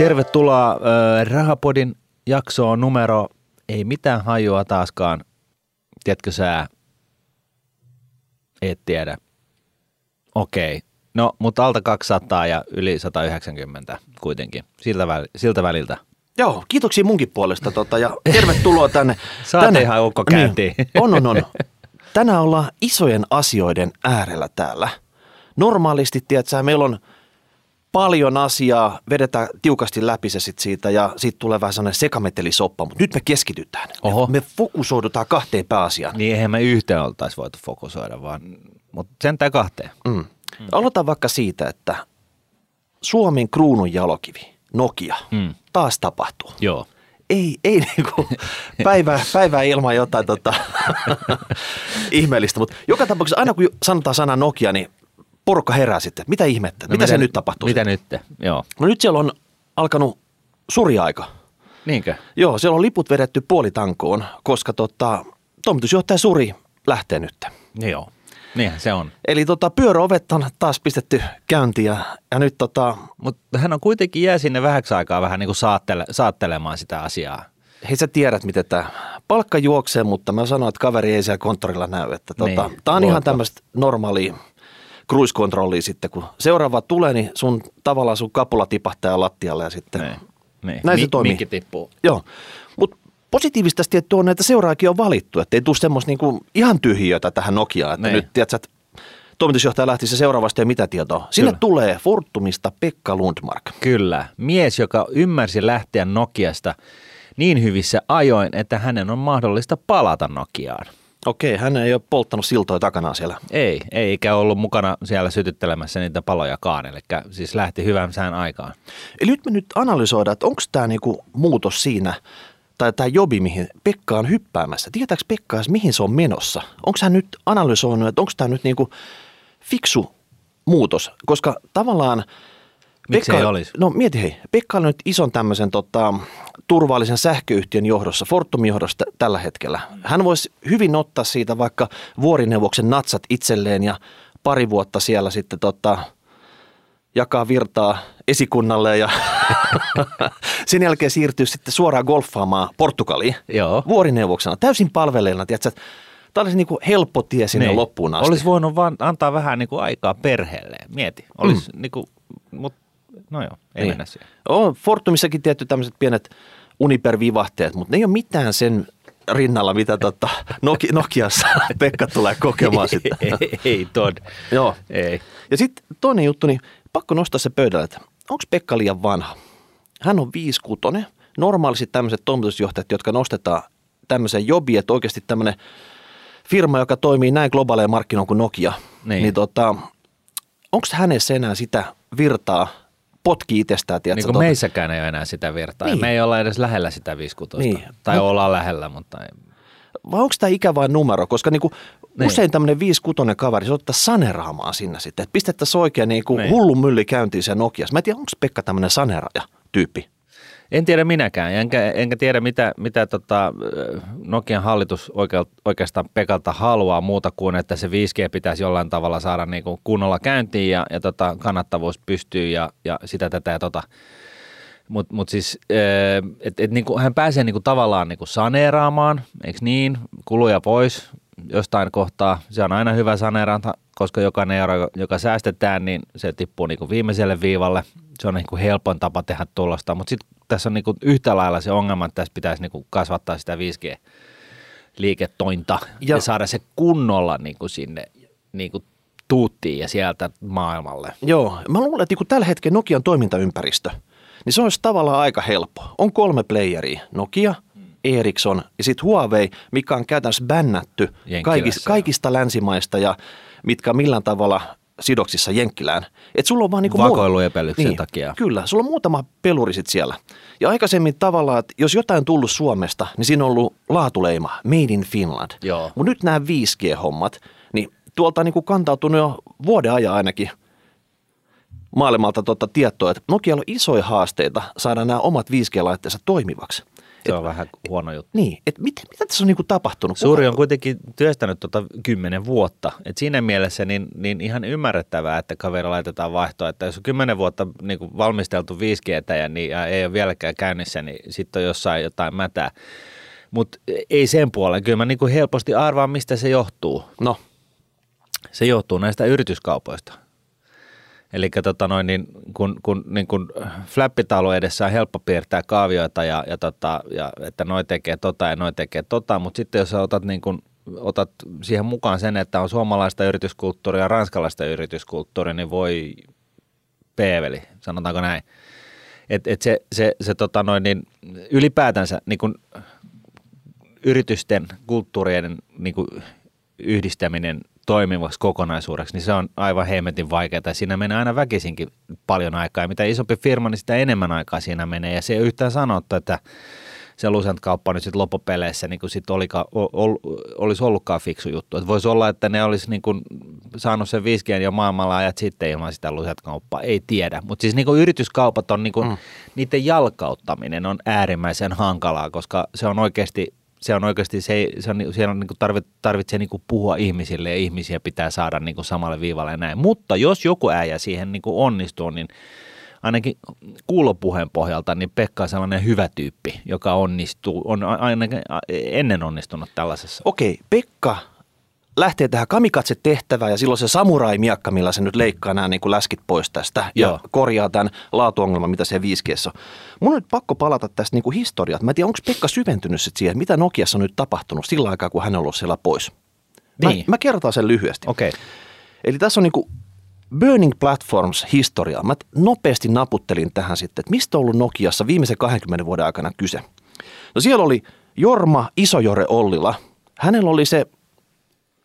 Tervetuloa äh, Rahapodin jaksoon numero, ei mitään hajua taaskaan. Tiedätkö sä? Et tiedä. Okei. No, mutta alta 200 ja yli 190 kuitenkin, siltä, väl, siltä väliltä. Joo, kiitoksia munkin puolesta tota, ja tervetuloa tänne. Saatiin tänne. ihan ukko käyntiin. Niin, on, on, on. Tänään ollaan isojen asioiden äärellä täällä. Normaalisti, tiedätkö, meillä on paljon asiaa, vedetään tiukasti läpi se sit siitä ja sitten tulee vähän sellainen sekametelisoppa, mutta nyt me keskitytään. Oho. Me, me fokusoidutaan kahteen pääasiaan. Niin eihän me yhteen oltaisi voitu fokusoida, vaan, mutta sentään kahteen. Mm. Mm. Aloitan vaikka siitä, että Suomen kruunun jalokivi, Nokia, Mm. taas tapahtuu. Joo. Ei, ei niinku päivää, päivää ilman jotain tota, ihmeellistä, mutta joka tapauksessa aina kun sanotaan sana Nokia, niin porukka herää sitten, mitä ihmettä, no mitä, se nyt tapahtuu? Mitä nyt? Joo. No nyt siellä on alkanut surja-aika. Niinkö? Joo, siellä on liput vedetty puolitankoon, koska tota, toimitusjohtaja Suri lähtee nyt. Joo. Niinhän se on. Eli tota, pyöräovet on taas pistetty käyntiin ja, ja nyt tota, Mutta hän on kuitenkin jää sinne vähäksi aikaa vähän niin kuin saattele, saattelemaan sitä asiaa. hei sä tiedät, miten tämä palkka juoksee, mutta mä sanoin, että kaveri ei siellä konttorilla näy. Että tota, Niin, tämä on ihan tämmöistä normaalia cruise controllia sitten, kun seuraava tulee, niin sun tavallaan sun kapula tipahtaa lattialle ja sitten Niin. Niin. Näin se toimii. Mikki tippuu. Joo, mutta positiivista tietty on, että seuraakin on valittu, että ei tule semmoista niinku ihan tyhjiötä tähän Nokiaan, että Niin. nyt tiedätkö, että toimitusjohtaja lähti se seuraavasta ja mitä tietoa. Sinne Kyllä. tulee Fortumista Pekka Lundmark. Kyllä. Mies, joka ymmärsi lähteä Nokiasta niin hyvissä ajoin, että hänen on mahdollista palata Nokiaan. Okei, hän ei ole polttanut siltoja takanaan siellä. Ei, ei eikä ollut mukana siellä sytyttelemässä niitä palojakaan, eli siis lähti hyvän sään aikaan. Eli nyt me nyt analysoidaan, että onko tämä niinku muutos siinä, tai tämä jobi, mihin Pekka on hyppäämässä. Tietääkö Pekka edes, mihin se on menossa? Onko hän nyt analysoinut, että onko tämä nyt niinku fiksu muutos? Koska tavallaan Miksi ei olisi? No mieti hei, Pekka on nyt ison tämmöisen tota, turvallisen sähköyhtiön johdossa, Fortumin johdossa t- tällä hetkellä. Hän voisi hyvin ottaa siitä vaikka vuorineuvoksen natsat itselleen ja pari vuotta siellä sitten tota, jakaa virtaa esikunnalle ja sen jälkeen siirtyy sitten suoraan golfaamaan Portugaliin Joo. vuorineuvoksena, täysin palveleena. Tiedätkö, tämä olisi niin kuin helppo tie sinne Niin. loppuun asti. Olisi voinut vaan antaa vähän niin kuin aikaa perheelleen. Mieti. Olisi mm. niin kuin, mut, no joo, ei niin. mennä siihen. On Fortumissakin tietty tämmöiset pienet Uniper-vivahteet, mutta ne ei ole mitään sen rinnalla, mitä tota Noki, Nokiassa Pekka tulee kokemaan sitten. ei, ei tod. Joo. Ei. Ja sitten toinen juttu, niin pakko nostaa se pöydälle, että onko Pekka liian vanha? Hän on 5'6". Normaalisti tämmöiset toimitusjohtajat, jotka nostetaan tämmöiseen jobiin, että oikeasti tämmöinen firma, joka toimii näin globaaleja markkinoilla kuin Nokia, Niin. niin, niin tota, onko hänessä enää sitä virtaa potki itsestään, tiedätkö, Niin kuin tota- meissäkään ei ole enää sitä virtaa. Niin. Me ei olla edes lähellä sitä 50. Niin. Tai Mut- ollaan lähellä, mutta ei. vai onko tämä ikä vain numero? Koska niinku Niin. usein tämmöinen 5-6 kaveri, se ottaa saneraamaan sinne sitten. Että pistettäisiin oikein niinku Niin. hullun mylli käyntiin se Nokiassa. Mä en tiedä, onko Pekka tämmöinen saneraaja tyyppi. En tiedä minäkään, enkä, enkä tiedä mitä, mitä tota, Nokian hallitus oikeastaan Pekalta haluaa muuta kuin, että se 5G pitäisi jollain tavalla saada niin kuin kunnolla käyntiin ja, ja tota, kannattavuus pystyy ja, ja sitä tätä ja tota. Mutta mut siis, että et niinku, hän pääsee niinku tavallaan niinku saneeraamaan, eikö niin, kuluja pois jostain kohtaa. Se on aina hyvä saneerata, koska jokainen euro, joka säästetään, niin se tippuu niinku viimeiselle viivalle. Se on niinku helpoin tapa tehdä tulosta, mutta sitten tässä on niinku yhtä lailla se ongelma, että tässä pitäisi niinku kasvattaa sitä 5G-liiketointa ja, Ja- ja saada se kunnolla niinku sinne niinku tuuttiin ja sieltä maailmalle. Joo, mä luulen, että niinku tällä hetkellä Nokian toimintaympäristö, niin se olisi tavallaan aika helppo. On kolme playeria, Nokia, Ericsson ja sitten Huawei, mikä on käytännössä bännätty kaikista, kaikista länsimaista ja mitkä on millään tavalla sidoksissa Jenkkilään. Et sulla on vaan niinku Vakoiluepälyksen takia. Kyllä, sulla on muutama peluri sit siellä. Ja aikaisemmin tavallaan, että jos jotain on tullut Suomesta, niin siinä on ollut laatuleima, Made in Finland. Mutta nyt nämä 5G-hommat, niin tuolta on niinku kantautunut jo vuoden ajan ainakin maailmalta tota tietoa, että Nokialla on isoja haasteita saada nämä omat 5G-laitteensa toimivaksi. Se on vähän huono juttu. Niin, että mitä, mitä tässä on niinku tapahtunut? Suuri on kuitenkin työstänyt tuota kymmenen vuotta. Et siinä mielessä niin, niin ihan ymmärrettävää, että kaveri laitetaan vaihtoa. Että jos on kymmenen vuotta niin kuin valmisteltu 5G ja, niin, ja ei ole vieläkään käynnissä, niin sitten on jossain jotain mätää. Mutta ei sen puolen. Kyllä mä niin kuin helposti arvaan, mistä se johtuu. No, Se johtuu näistä yrityskaupoista. Eli tota noin, niin kun, kun, niin kun flappitaulu edessä on helppo piirtää kaavioita ja, ja, tota, ja että noi tekee tota ja noi tekee tota, mutta sitten jos sä otat, niin kun, otat siihen mukaan sen, että on suomalaista yrityskulttuuria ja ranskalaista yrityskulttuuria, niin voi peeveli, sanotaanko näin. Et, et se, se, se tota noin, niin ylipäätänsä niin kun yritysten kulttuurien niin kun yhdistäminen toimivaksi kokonaisuudeksi, niin se on aivan hemmetin vaikeaa. Siinä menee aina väkisinkin paljon aikaa. Ja mitä isompi firma, niin sitä enemmän aikaa siinä menee. Ja se ei yhtään sanottu, että se Lucent-kauppa nyt sitten loppupeleissä niin kuin sit olika, ol, olisi ollutkaan fiksu juttu. Et voisi olla, että ne olisi niin kuin saanut sen 5G jo maailmalla ajat sitten ilman sitä Lucent-kauppaa. Ei tiedä. Mutta siis niin kuin yrityskaupat on, niin kuin, mm. niiden jalkauttaminen on äärimmäisen hankalaa, koska se on oikeasti se on oikeasti, se, se on, siellä on, niin tarvit, tarvitsee niin kuin puhua ihmisille ja ihmisiä pitää saada niin kuin samalle viivalle ja näin. Mutta jos joku äijä siihen niin kuin onnistuu, niin ainakin kuulopuheen pohjalta, niin Pekka on sellainen hyvä tyyppi, joka onnistuu, on ainakin ennen onnistunut tällaisessa. okei, Pekka lähtee tähän kamikatse-tehtävään ja silloin se samurai-miakka, millä se nyt leikkaa nämä niin kuin läskit pois tästä ja Joo. korjaa tämän laatuongelman, mitä se 5 on. Mun on nyt pakko palata tästä niin kuin historiaan. Mä en tiedä, onko Pekka syventynyt sit siihen, mitä Nokiassa on nyt tapahtunut sillä aikaa, kun hän on ollut siellä pois. Mä, Niin. mä kertaan sen lyhyesti. Okei, okay. Eli tässä on niin kuin Burning Platforms historiaa. Mä nopeasti naputtelin tähän sitten, että mistä on ollut Nokiassa viimeisen 20 vuoden aikana kyse. No siellä oli Jorma Isojore Ollila. Hänellä oli se,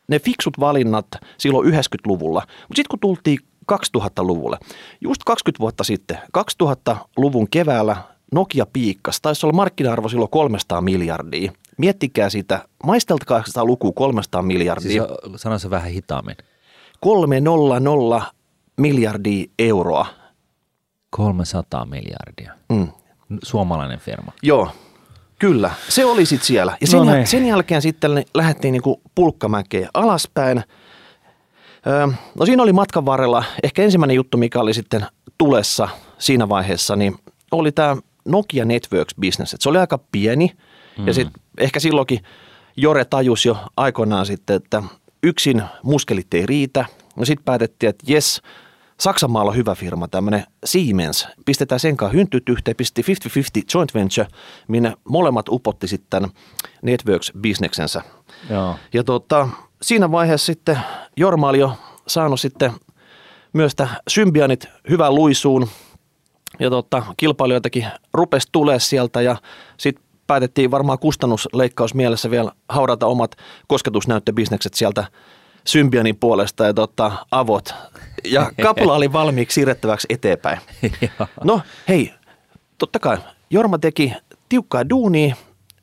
ne fiksut valinnat silloin 90-luvulla. Mutta sitten kun tultiin 2000-luvulle, just 20 vuotta sitten, 2000-luvun keväällä Nokia piikkas. Taisi olla markkina-arvo silloin 300 miljardia. Miettikää sitä, maisteltakaa sitä lukua 300 miljardia. siis sano se vähän hitaammin. 300 miljardia euroa. 300 miljardia. Mm. Suomalainen firma. Joo, kyllä. Se oli sitten siellä. Ja sen, No no niin. sen jälkeen sitten lähdettiin niinku pulkkamäkeen alaspäin. Öö, no siinä oli matkan varrella, ehkä ensimmäinen juttu, mikä oli sitten tulessa siinä vaiheessa, niin oli tämä Nokia Networks Business. Et se oli aika pieni mm. ja sitten ehkä silloinkin Jore tajusi jo aikoinaan sitten, että yksin muskelit ei riitä. No sitten päätettiin, että jes, Saksanmaalla on hyvä firma, tämmöinen Siemens. Pistetään sen kanssa hyntyt yhteen, pisti 50-50 joint venture, minne molemmat upotti sitten Networks-bisneksensä. Joo. Ja tota, siinä vaiheessa sitten Jorma oli jo saanut sitten myös Symbianit hyvän luisuun. Ja tota, kilpailijoitakin rupesi tulee sieltä ja sitten päätettiin varmaan kustannusleikkaus mielessä vielä haudata omat kosketusnäyttöbisnekset sieltä Symbianin puolesta ja tota, avot. Ja kapula oli valmiiksi siirrettäväksi eteenpäin. No hei, totta kai Jorma teki tiukkaa duunia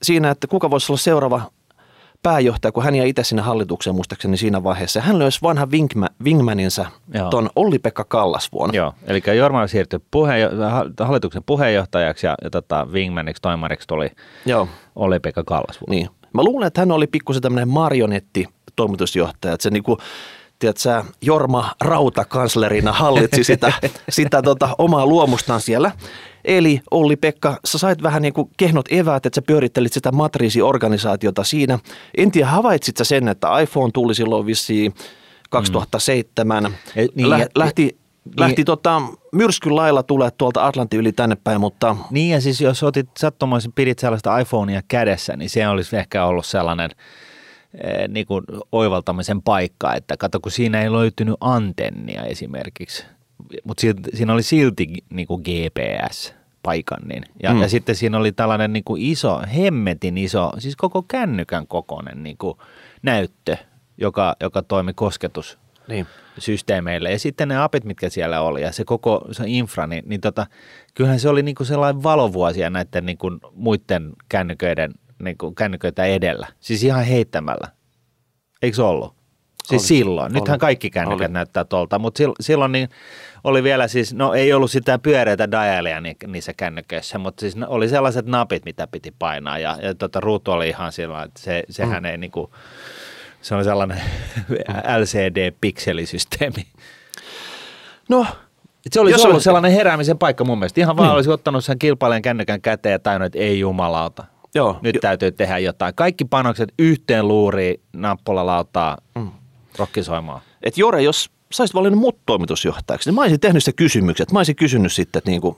siinä, että kuka voisi olla seuraava pääjohtaja, kun hän jäi itse sinne hallitukseen muistaakseni siinä vaiheessa. Hän löysi vanhan Wingma, Wingmaninsa, ton Olli-Pekka Kallasvuon. Joo, eli Jorma siirtyi puheenjo- ha- hallituksen puheenjohtajaksi ja, ja tota, Wingmaniksi toimariksi tuli Joo, Olli-Pekka Kallasvuo. niin. Mä luulen, että hän oli pikkusen tämmöinen marionetti toimitusjohtaja, että se niinku, tiedät sä, Jorma Rauta-kanslerina hallitsi sitä, sitä tota, omaa luomustaan siellä. Eli Olli-Pekka, sä sait vähän niin kuin kehnot eväät, että sä pyörittelit sitä matriisiorganisaatiota siinä. En tiedä, havaitsit sä sen, että iPhone tuli silloin vissiin 2007. Mm. E, niin, Lä, ja- lähti niin- lähti tota, myrskyn lailla tulee tuolta Atlantin yli tänne päin, mutta Niin ja siis jos otit sattumoisin, pidit sellaista iPhonea kädessä, niin se olisi ehkä ollut sellainen niin kuin oivaltamisen paikka, että kato kun siinä ei löytynyt antennia esimerkiksi, mutta siinä oli silti niin kuin GPS paikan. Niin. Ja, Mm. ja sitten siinä oli tällainen niin kuin iso, hemmetin iso, siis koko kännykän kokoinen niin kuin näyttö, joka, joka toimi kosketus niin. systeemeille. Ja sitten ne apit, mitkä siellä oli ja se koko se infra, niin, niin tota, kyllähän se oli niinku sellainen valovuosia näiden niinku muiden kännyköiden, niinku kännyköitä edellä. Siis ihan heittämällä. Eikö se ollut? Siis Oli. silloin. Nythän Oli. kaikki kännykät Oli. näyttää tuolta, mutta sil- silloin niin oli vielä siis, no ei ollut sitä pyöreitä dialia ni- niissä kännyköissä, mutta siis oli sellaiset napit, mitä piti painaa ja, ja tota, ruutu oli ihan sillä että se, sehän mm. ei niinku, se oli sellainen LCD-pikselisysteemi. No, se olisi Jos ollut sellainen heräämisen paikka mun mielestä. Ihan vaan Niin. olisi ottanut sen kilpailijan kännykän käteen ja tajunnut, että ei jumalauta. Joo. Nyt täytyy tehdä jotain. Kaikki panokset yhteen luuriin, nappulalautaa, mm. rokkisoimaan. että Jore, jos saisit valinnut mut toimitusjohtajaksi, niin mä olisin tehnyt se kysymykset. Mä olisin kysynyt sitten, että niin kuin,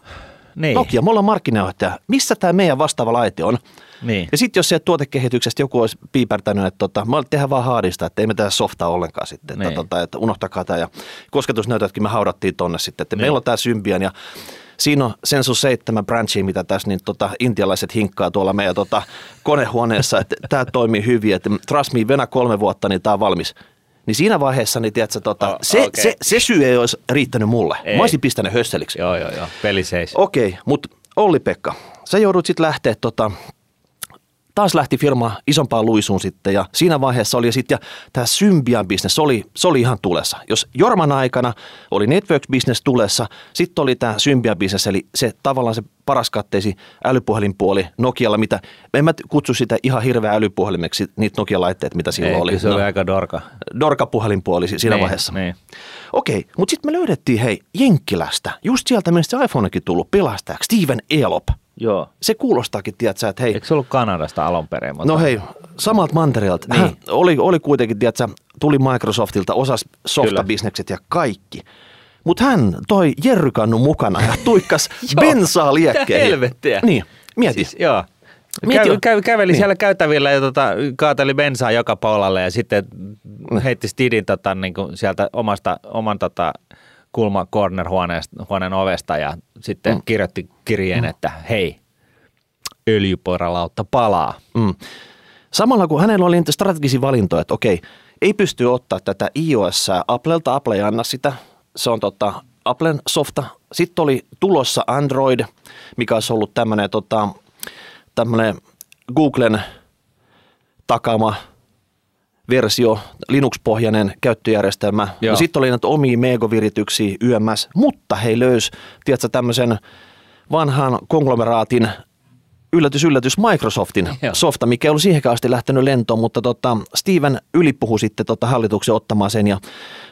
Niin. Nokia, me ollaan markkinajohtaja, missä tämä meidän vastaava laite on? Niin. Ja sitten jos sieltä tuotekehityksestä joku olisi piipertänyt, että tota, mä tehdään vaan haadista, että ei me tehdä softaa ollenkaan sitten, että, Niin. tota, että unohtakaa tämä. Ja kosketusnäytötkin me haudattiin tonne sitten, että Niin. meillä on tämä Symbian ja siinä on Sensu 7 branchia, mitä tässä niin tota, intialaiset hinkkaa tuolla meidän tota, konehuoneessa, että tämä toimii hyvin, että trust me, venä kolme vuotta, niin tämä on valmis. Niin siinä vaiheessa, niin tiedätkö, tota, Oh, se, okei. se, se, syy ei olisi riittänyt mulle. Ei. Mä olisin pistänyt hösseliksi. Joo, joo, joo. Peli seis. Okei, mutta Olli-Pekka, sä joudut sitten lähteä tota, taas lähti firma isompaan luisuun sitten ja siinä vaiheessa oli sitten, ja tämä Symbian business oli, se oli ihan tulessa. Jos Jorman aikana oli network business tulessa, sitten oli tämä Symbian business, eli se tavallaan se paras katteisi älypuhelinpuoli Nokialla, mitä, en mä kutsu sitä ihan hirveä älypuhelimeksi, niitä Nokia-laitteet, mitä silloin Ei, oli. se oli aika dorka. Dorka-puhelinpuoli si- siinä niin, vaiheessa. Niin. Okei, mutta sitten me löydettiin, hei, Jenkkilästä, just sieltä, mistä se iPhonekin tullut pelastajaksi, Steven Elop. Joo. Se kuulostaakin, tiedätkö, että hei, Eikö se ollut Kanadasta alun perin? Mutta... no hei, samalta mantereelta. Niin. Hän oli, oli kuitenkin, tiedätkö, tuli Microsoftilta, osas softabisnekset ja kaikki. Mutta hän toi Jerrykannu mukana ja tuikkas bensaa liekkeen. helvettiä? Niin, mieti. Siis, joo. Mieti Käy, jo- käy, käveli niin. siellä käytävillä ja tota, kaateli bensaa joka puolelle ja sitten heitti Stidin tota, niin kuin sieltä omasta, oman tota, kulma corner huoneen ovesta ja sitten mm. kirjoitti kirjeen, että hei, öljyporalautta palaa. Mm. Samalla kun hänellä oli niitä strategisia valintoja, että okei, ei pysty ottaa tätä iOS Applelta, Apple ei anna sitä, se on tota, Applen softa. Sitten oli tulossa Android, mikä olisi ollut tämmöinen tota, tämmönen Googlen takama versio, Linux-pohjainen käyttöjärjestelmä. Joo. No sitten oli näitä omia megovirityksiä YMS, mutta he löys, tiedätkö, tämmöisen vanhan konglomeraatin yllätys, yllätys Microsoftin Joo. softa, mikä ei ollut siihenkään asti lähtenyt lentoon, mutta tota, Steven ylipuhui sitten tota hallituksen ottamaan sen ja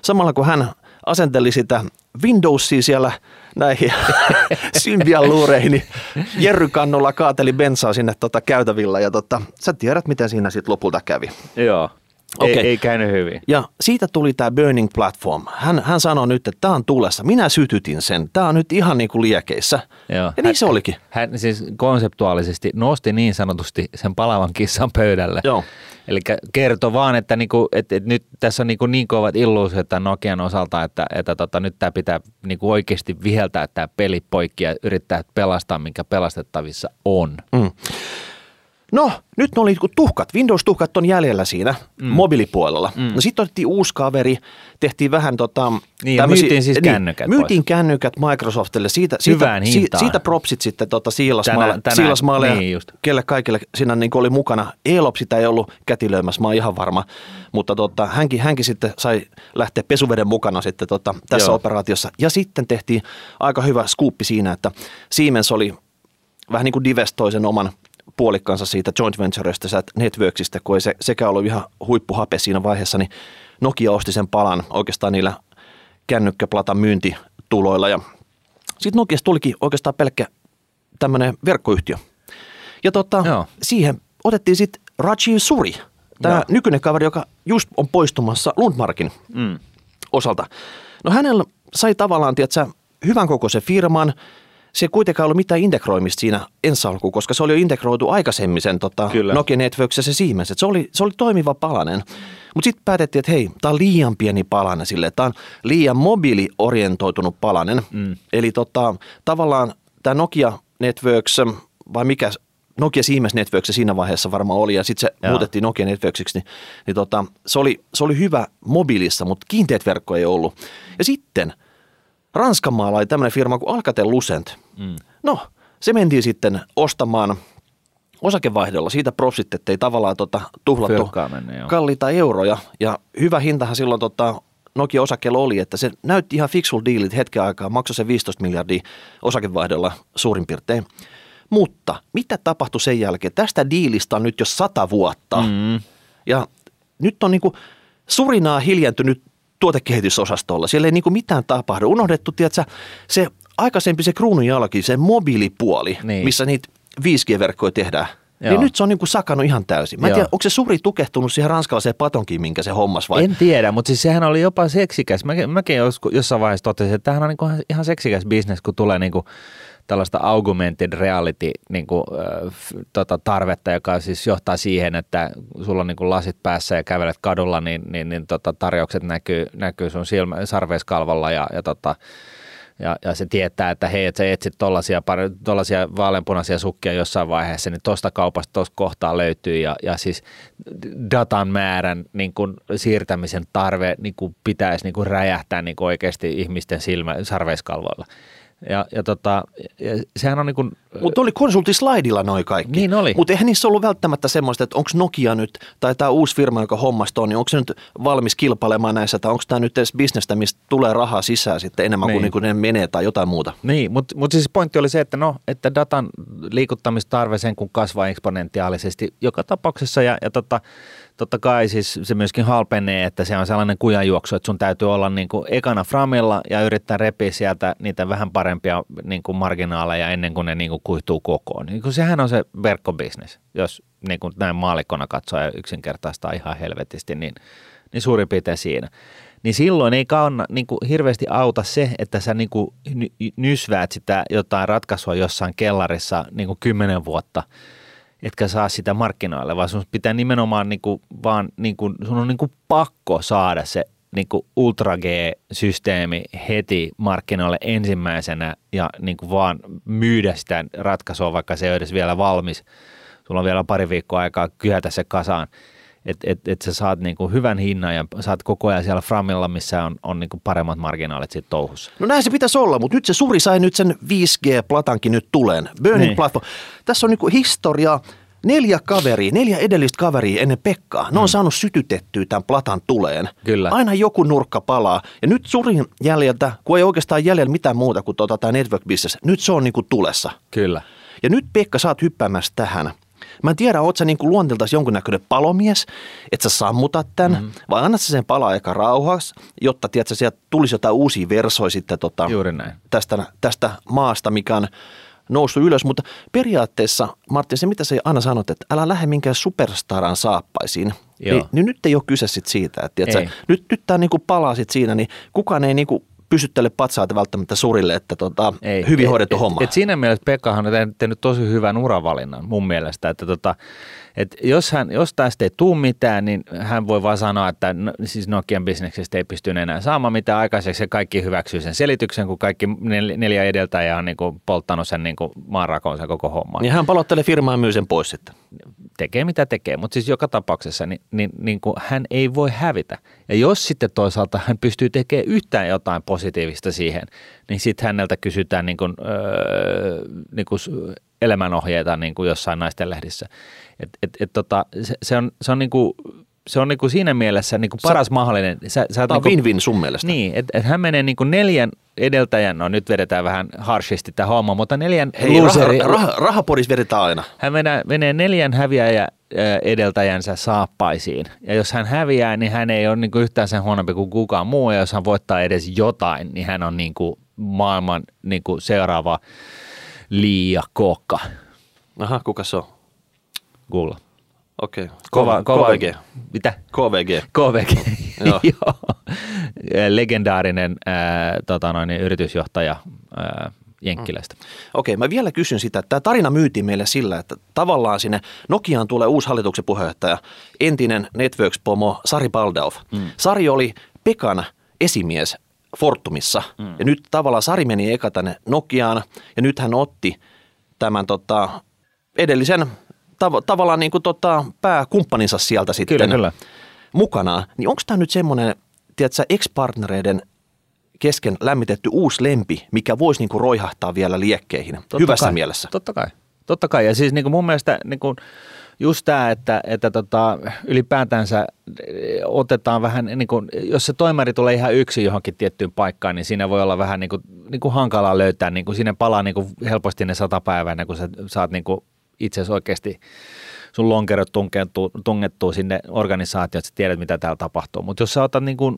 samalla kun hän asenteli sitä Windowsia siellä näihin Symbian luureihin, niin Jerry Kannulla kaateli bensaa sinne tota käytävillä ja tota, sä tiedät, miten siinä sitten lopulta kävi. Joo. Okei. Ei, ei käynyt hyvin. Ja siitä tuli tämä Burning Platform. Hän, hän sanoi nyt, että tämä on tulessa. Minä sytytin sen. Tämä on nyt ihan niin kuin liekeissä. Joo. Ja niin se olikin. Hän siis konseptuaalisesti nosti niin sanotusti sen palavan kissan pöydälle. Joo. Eli kertoi vaan, että, niinku, että, että nyt tässä on niinku niin kovat illuusiot tämän Nokian osalta, että, että tota, nyt tämä pitää niinku oikeasti viheltää tämä peli poikki ja yrittää pelastaa, minkä pelastettavissa on. Mm. No, nyt ne oli tuhkat. Windows-tuhkat on jäljellä siinä mm. mobiilipuolella. Mm. No sitten otettiin uusi kaveri, tehtiin vähän tota... Niin, ja myytiin siis kännykät Myytiin pois. kännykät Microsoftille. Siitä, siitä, hintaan. siitä propsit sitten tota Siilasmaalle, Tänään- tänään- Siilasmaalle ja niin just. kelle kaikille siinä niin oli mukana. Elop sitä ei ollut kätilöimässä, mä oon ihan varma. Mutta tota, hänkin, hänkin sitten sai lähteä pesuveden mukana sitten tota, tässä Joo. operaatiossa. Ja sitten tehtiin aika hyvä skuuppi siinä, että Siemens oli vähän niin kuin divestoi sen oman puolikkansa siitä joint venturesta, networksista, kun ei se sekä ollut ihan huippuhape siinä vaiheessa, niin Nokia osti sen palan oikeastaan niillä kännykkäplatan myyntituloilla ja sitten Nokiasta tulikin oikeastaan pelkkä tämmöinen verkkoyhtiö. Ja tota, Joo. siihen otettiin sitten Rajiv Suri, tämä Joo. nykyinen kaveri, joka just on poistumassa Lundmarkin Mm. osalta. No hänellä sai tavallaan, tiedätkö, hyvän kokoisen firman. Se ei kuitenkaan ollut mitään integroimista siinä ensi alkuun, koska se oli jo integroitu aikaisemmin sen tota, Kyllä. Nokia Networks ja se Siemens. Et se, oli, se oli toimiva palanen. Mutta sitten päätettiin, että hei, tämä on liian pieni palanen sille, tämä on liian mobiiliorientoitunut palanen. Mm. Eli tota, tavallaan tämä Nokia Networks, vai mikä Nokia Siemens Networks se siinä vaiheessa varmaan oli, ja sitten se Joo. muutettiin Nokia Networksiksi, niin, niin tota, se, oli, se oli hyvä mobiilissa, mutta kiinteät verkkoja ei ollut. Ja sitten Ranskan maalla oli tämmöinen firma kuin Alcatel Lucent. Mm. No, se mentiin sitten ostamaan, osakevaihdolla siitä profit, ettei tavallaan tota, tuhlattu joo. kalliita euroja. Ja hyvä hintahan silloin tota, Nokia-osakkeella oli, että se näytti ihan fiksul diilit hetken aikaa, maksoi se 15 miljardia osakevaihdolla suurin piirtein. Mutta mitä tapahtui sen jälkeen? Tästä diilistä on nyt jo sata vuotta. Mm. Ja nyt on niinku surinaa hiljentynyt tuotekehitysosastolla. Siellä ei niinku mitään tapahdu. Unohdettu, tiedätkö, se aikaisempi se kruununjalki, se mobiilipuoli, Niin. missä niitä 5G-verkkoja tehdään. Joo. Niin nyt se on niinku sakannut ihan täysin. Mä en Joo. tiedä, onko se suri tukehtunut siihen ranskalaiseen patonkiin, minkä se hommas vai? En tiedä, mutta siis sehän oli jopa seksikäs. Mäkin, mäkin jossain vaiheessa totesin, että tämähän on niinku ihan- ihan seksikäs bisnes, kun tulee niinku tällaista augmented reality niinku, äh, f- tota, tarvetta, joka siis johtaa siihen, että sulla on niinku lasit päässä ja kävelet kadulla, niin, niin, niin tota, tarjoukset näkyy, näkyy sun silmä, sarveiskalvolla ja, ja tota, ja, ja se tietää, että hei, että sä etsit tollaisia, tollaisia vaaleanpunaisia sukkia jossain vaiheessa, niin tuosta kaupasta tuosta kohtaa löytyy ja, ja siis datan määrän niin kuin siirtämisen tarve niin kuin pitäisi niin kuin räjähtää niin kuin oikeasti ihmisten silmä, sarveiskalvoilla. Ja, ja, tota, ja sehän on niin kuin, Mutta oli konsultislaidilla noin kaikki. Niin oli. Mutta eihän niissä ollut välttämättä semmoista, että onko Nokia nyt, tai tämä uusi firma, joka hommasta on, niin onko se nyt valmis kilpailemaan näissä, tai onko tämä nyt edes bisnestä, mistä tulee rahaa sisään sitten enemmän Niin. kuin, niin kuin ne menee tai jotain muuta. Niin, mutta mut siis pointti oli se, että no, että datan liikuttamistarve sen kun kasvaa eksponentiaalisesti joka tapauksessa ja, ja tota, totta kai siis se myöskin halpenee, että se on sellainen kujanjuoksu, että sun täytyy olla niin kuin ekana framilla ja yrittää repiä sieltä niitä vähän parempia niin kuin marginaaleja ennen kuin ne niin kuin kuihtuu kokoon. Niin kuin sehän on se verkkobisnes, jos niin kuin näin maalikkona katsoo ja yksinkertaistaa ihan helvetisti, niin, niin suurin piirtein siinä. Niin silloin ei kanna niin kuin hirveästi auta se, että sä niin kuin ny- nysväät sitä jotain ratkaisua jossain kellarissa niin kuin kymmenen vuotta, etkä saa sitä markkinoille, vaan sun pitää nimenomaan niin kuin vaan, niin kuin, sun on niin kuin pakko saada se niin kuin Ultra G-systeemi heti markkinoille ensimmäisenä ja niin kuin vaan myydä sitä ratkaisua, vaikka se ei ole edes vielä valmis. Sulla on vielä pari viikkoa aikaa kyhätä se kasaan että et, et sä saat niinku hyvän hinnan ja saat koko ajan siellä framilla, missä on, on niinku paremmat marginaalit siitä touhussa. No näin se pitäisi olla, mutta nyt se suri sai nyt sen 5G-platankin nyt tuleen. Burning Niin. Platform. Tässä on niinku historia. Neljä kaveria, neljä edellistä kaveria ennen Pekkaa, ne on saanut sytytettyä tämän platan tuleen. Kyllä. Aina joku nurkka palaa. Ja nyt surin jäljeltä, kun ei oikeastaan jäljellä mitään muuta kuin tota, tämä network business, nyt se on niinku tulessa. Kyllä. Ja nyt Pekka, oot hyppäämässä tähän. Mä en tiedä, oot sä niin luonteeltasi jonkunnäköinen palomies, että sä sammutat tämän, mm-hmm. vai annat sä sen palaa aika rauhassa, jotta tiedätkö, sieltä tulisi jotain uusia versoja sitten tota, Juuri näin. tästä, tästä maasta, mikä on noussut ylös. Mutta periaatteessa, Martin, se mitä sä aina sanot, että älä lähde minkään superstaran saappaisiin, Joo. niin, niin, nyt ei ole kyse sit siitä. Että, tiedätkö, nyt, nyt tämä niinku palaa sit siinä, niin kukaan ei niinku pysyttele patsaita välttämättä surille, että tota, Ei. hyvin Et- hoidettu et, homma. Et siinä mielessä Pekkahan on tehnyt tosi hyvän uravalinnan mun mielestä, että tota, et jos, hän, jos tästä ei tule mitään, niin hän voi vaan sanoa, että no, siis Nokian bisneksestä ei pysty enää saamaan mitään aikaiseksi ja kaikki hyväksyy sen selityksen, kun kaikki nel, neljä edeltäjää on niin kuin polttanut sen niin kuin maanrakoon sen koko homman. Niin hän palottelee firmaa ja myy sen pois sitten. tekee mitä tekee, mutta siis joka tapauksessa niin, niin, niin kuin hän ei voi hävitä. Ja jos sitten toisaalta hän pystyy tekemään yhtään jotain positiivista siihen, niin sitten häneltä kysytään niin kuin, öö, niin kuin elämänohjeita niin kuin jossain naisten lehdissä. Et, et, et tota, se, se, on, se on, niin kuin, se on niin kuin siinä mielessä niin kuin paras mahdollinen. Sä, sä Tämä on niin kuin- win-win sun mielestä. Niin, että et hän menee niin kuin neljän edeltäjän, no nyt vedetään vähän harshisti tämä homma, mutta neljän Hei, loseri- raha, rahapodissa vedetään aina. hän menee, menee neljän häviäjä edeltäjänsä saappaisiin. Ja jos hän häviää, niin hän ei ole niin kuin yhtään sen huonompi kuin kukaan muu. Ja jos hän voittaa edes jotain, niin hän on niin kuin maailman niin kuin seuraava liia kokka. Aha, kuka se on? Google. Okei. Okay. Kova, kova, KVG. Mitä? KVG. KVG. Joo. Joo. Legendaarinen ää, tota noin, yritysjohtaja ää, Jenkkilästä. Okei, mä vielä kysyn sitä, että tämä tarina myytiin meille sillä, että tavallaan sinne Nokiaan tulee uusi hallituksen puheenjohtaja, entinen Networks-pomo Sari Baldauf. Mm. Sari oli Pekan esimies Fortumissa mm. ja nyt tavallaan Sari meni eka tänne Nokiaan ja nyt hän otti tämän tota, edellisen tav- tavallaan niin kuin tota, pääkumppaninsa sieltä sitten Kyllä, kyllä. mukanaan. Niin onko tämä nyt semmoinen, tiedätkö, ex-partnereiden kesken lämmitetty uusi lempi, mikä voisi niinku roihahtaa vielä liekkeihin, Totta hyvässä kai. mielessä. Totta kai. Totta kai, ja siis niin kuin mun mielestä niin kuin just tämä, että, että tota, ylipäätänsä otetaan vähän, niin kuin, jos se toimari tulee ihan yksi johonkin tiettyyn paikkaan, niin siinä voi olla vähän niin kuin, niin kuin hankalaa löytää, niin kuin siinä palaa niin kuin helposti ne sata päivää, kun sä saat niin kuin itse asiassa oikeasti sun lonkerot tungettuu, tungettuu sinne organisaatioon, että sä tiedät, mitä täällä tapahtuu. Mutta jos sä otat niin kuin,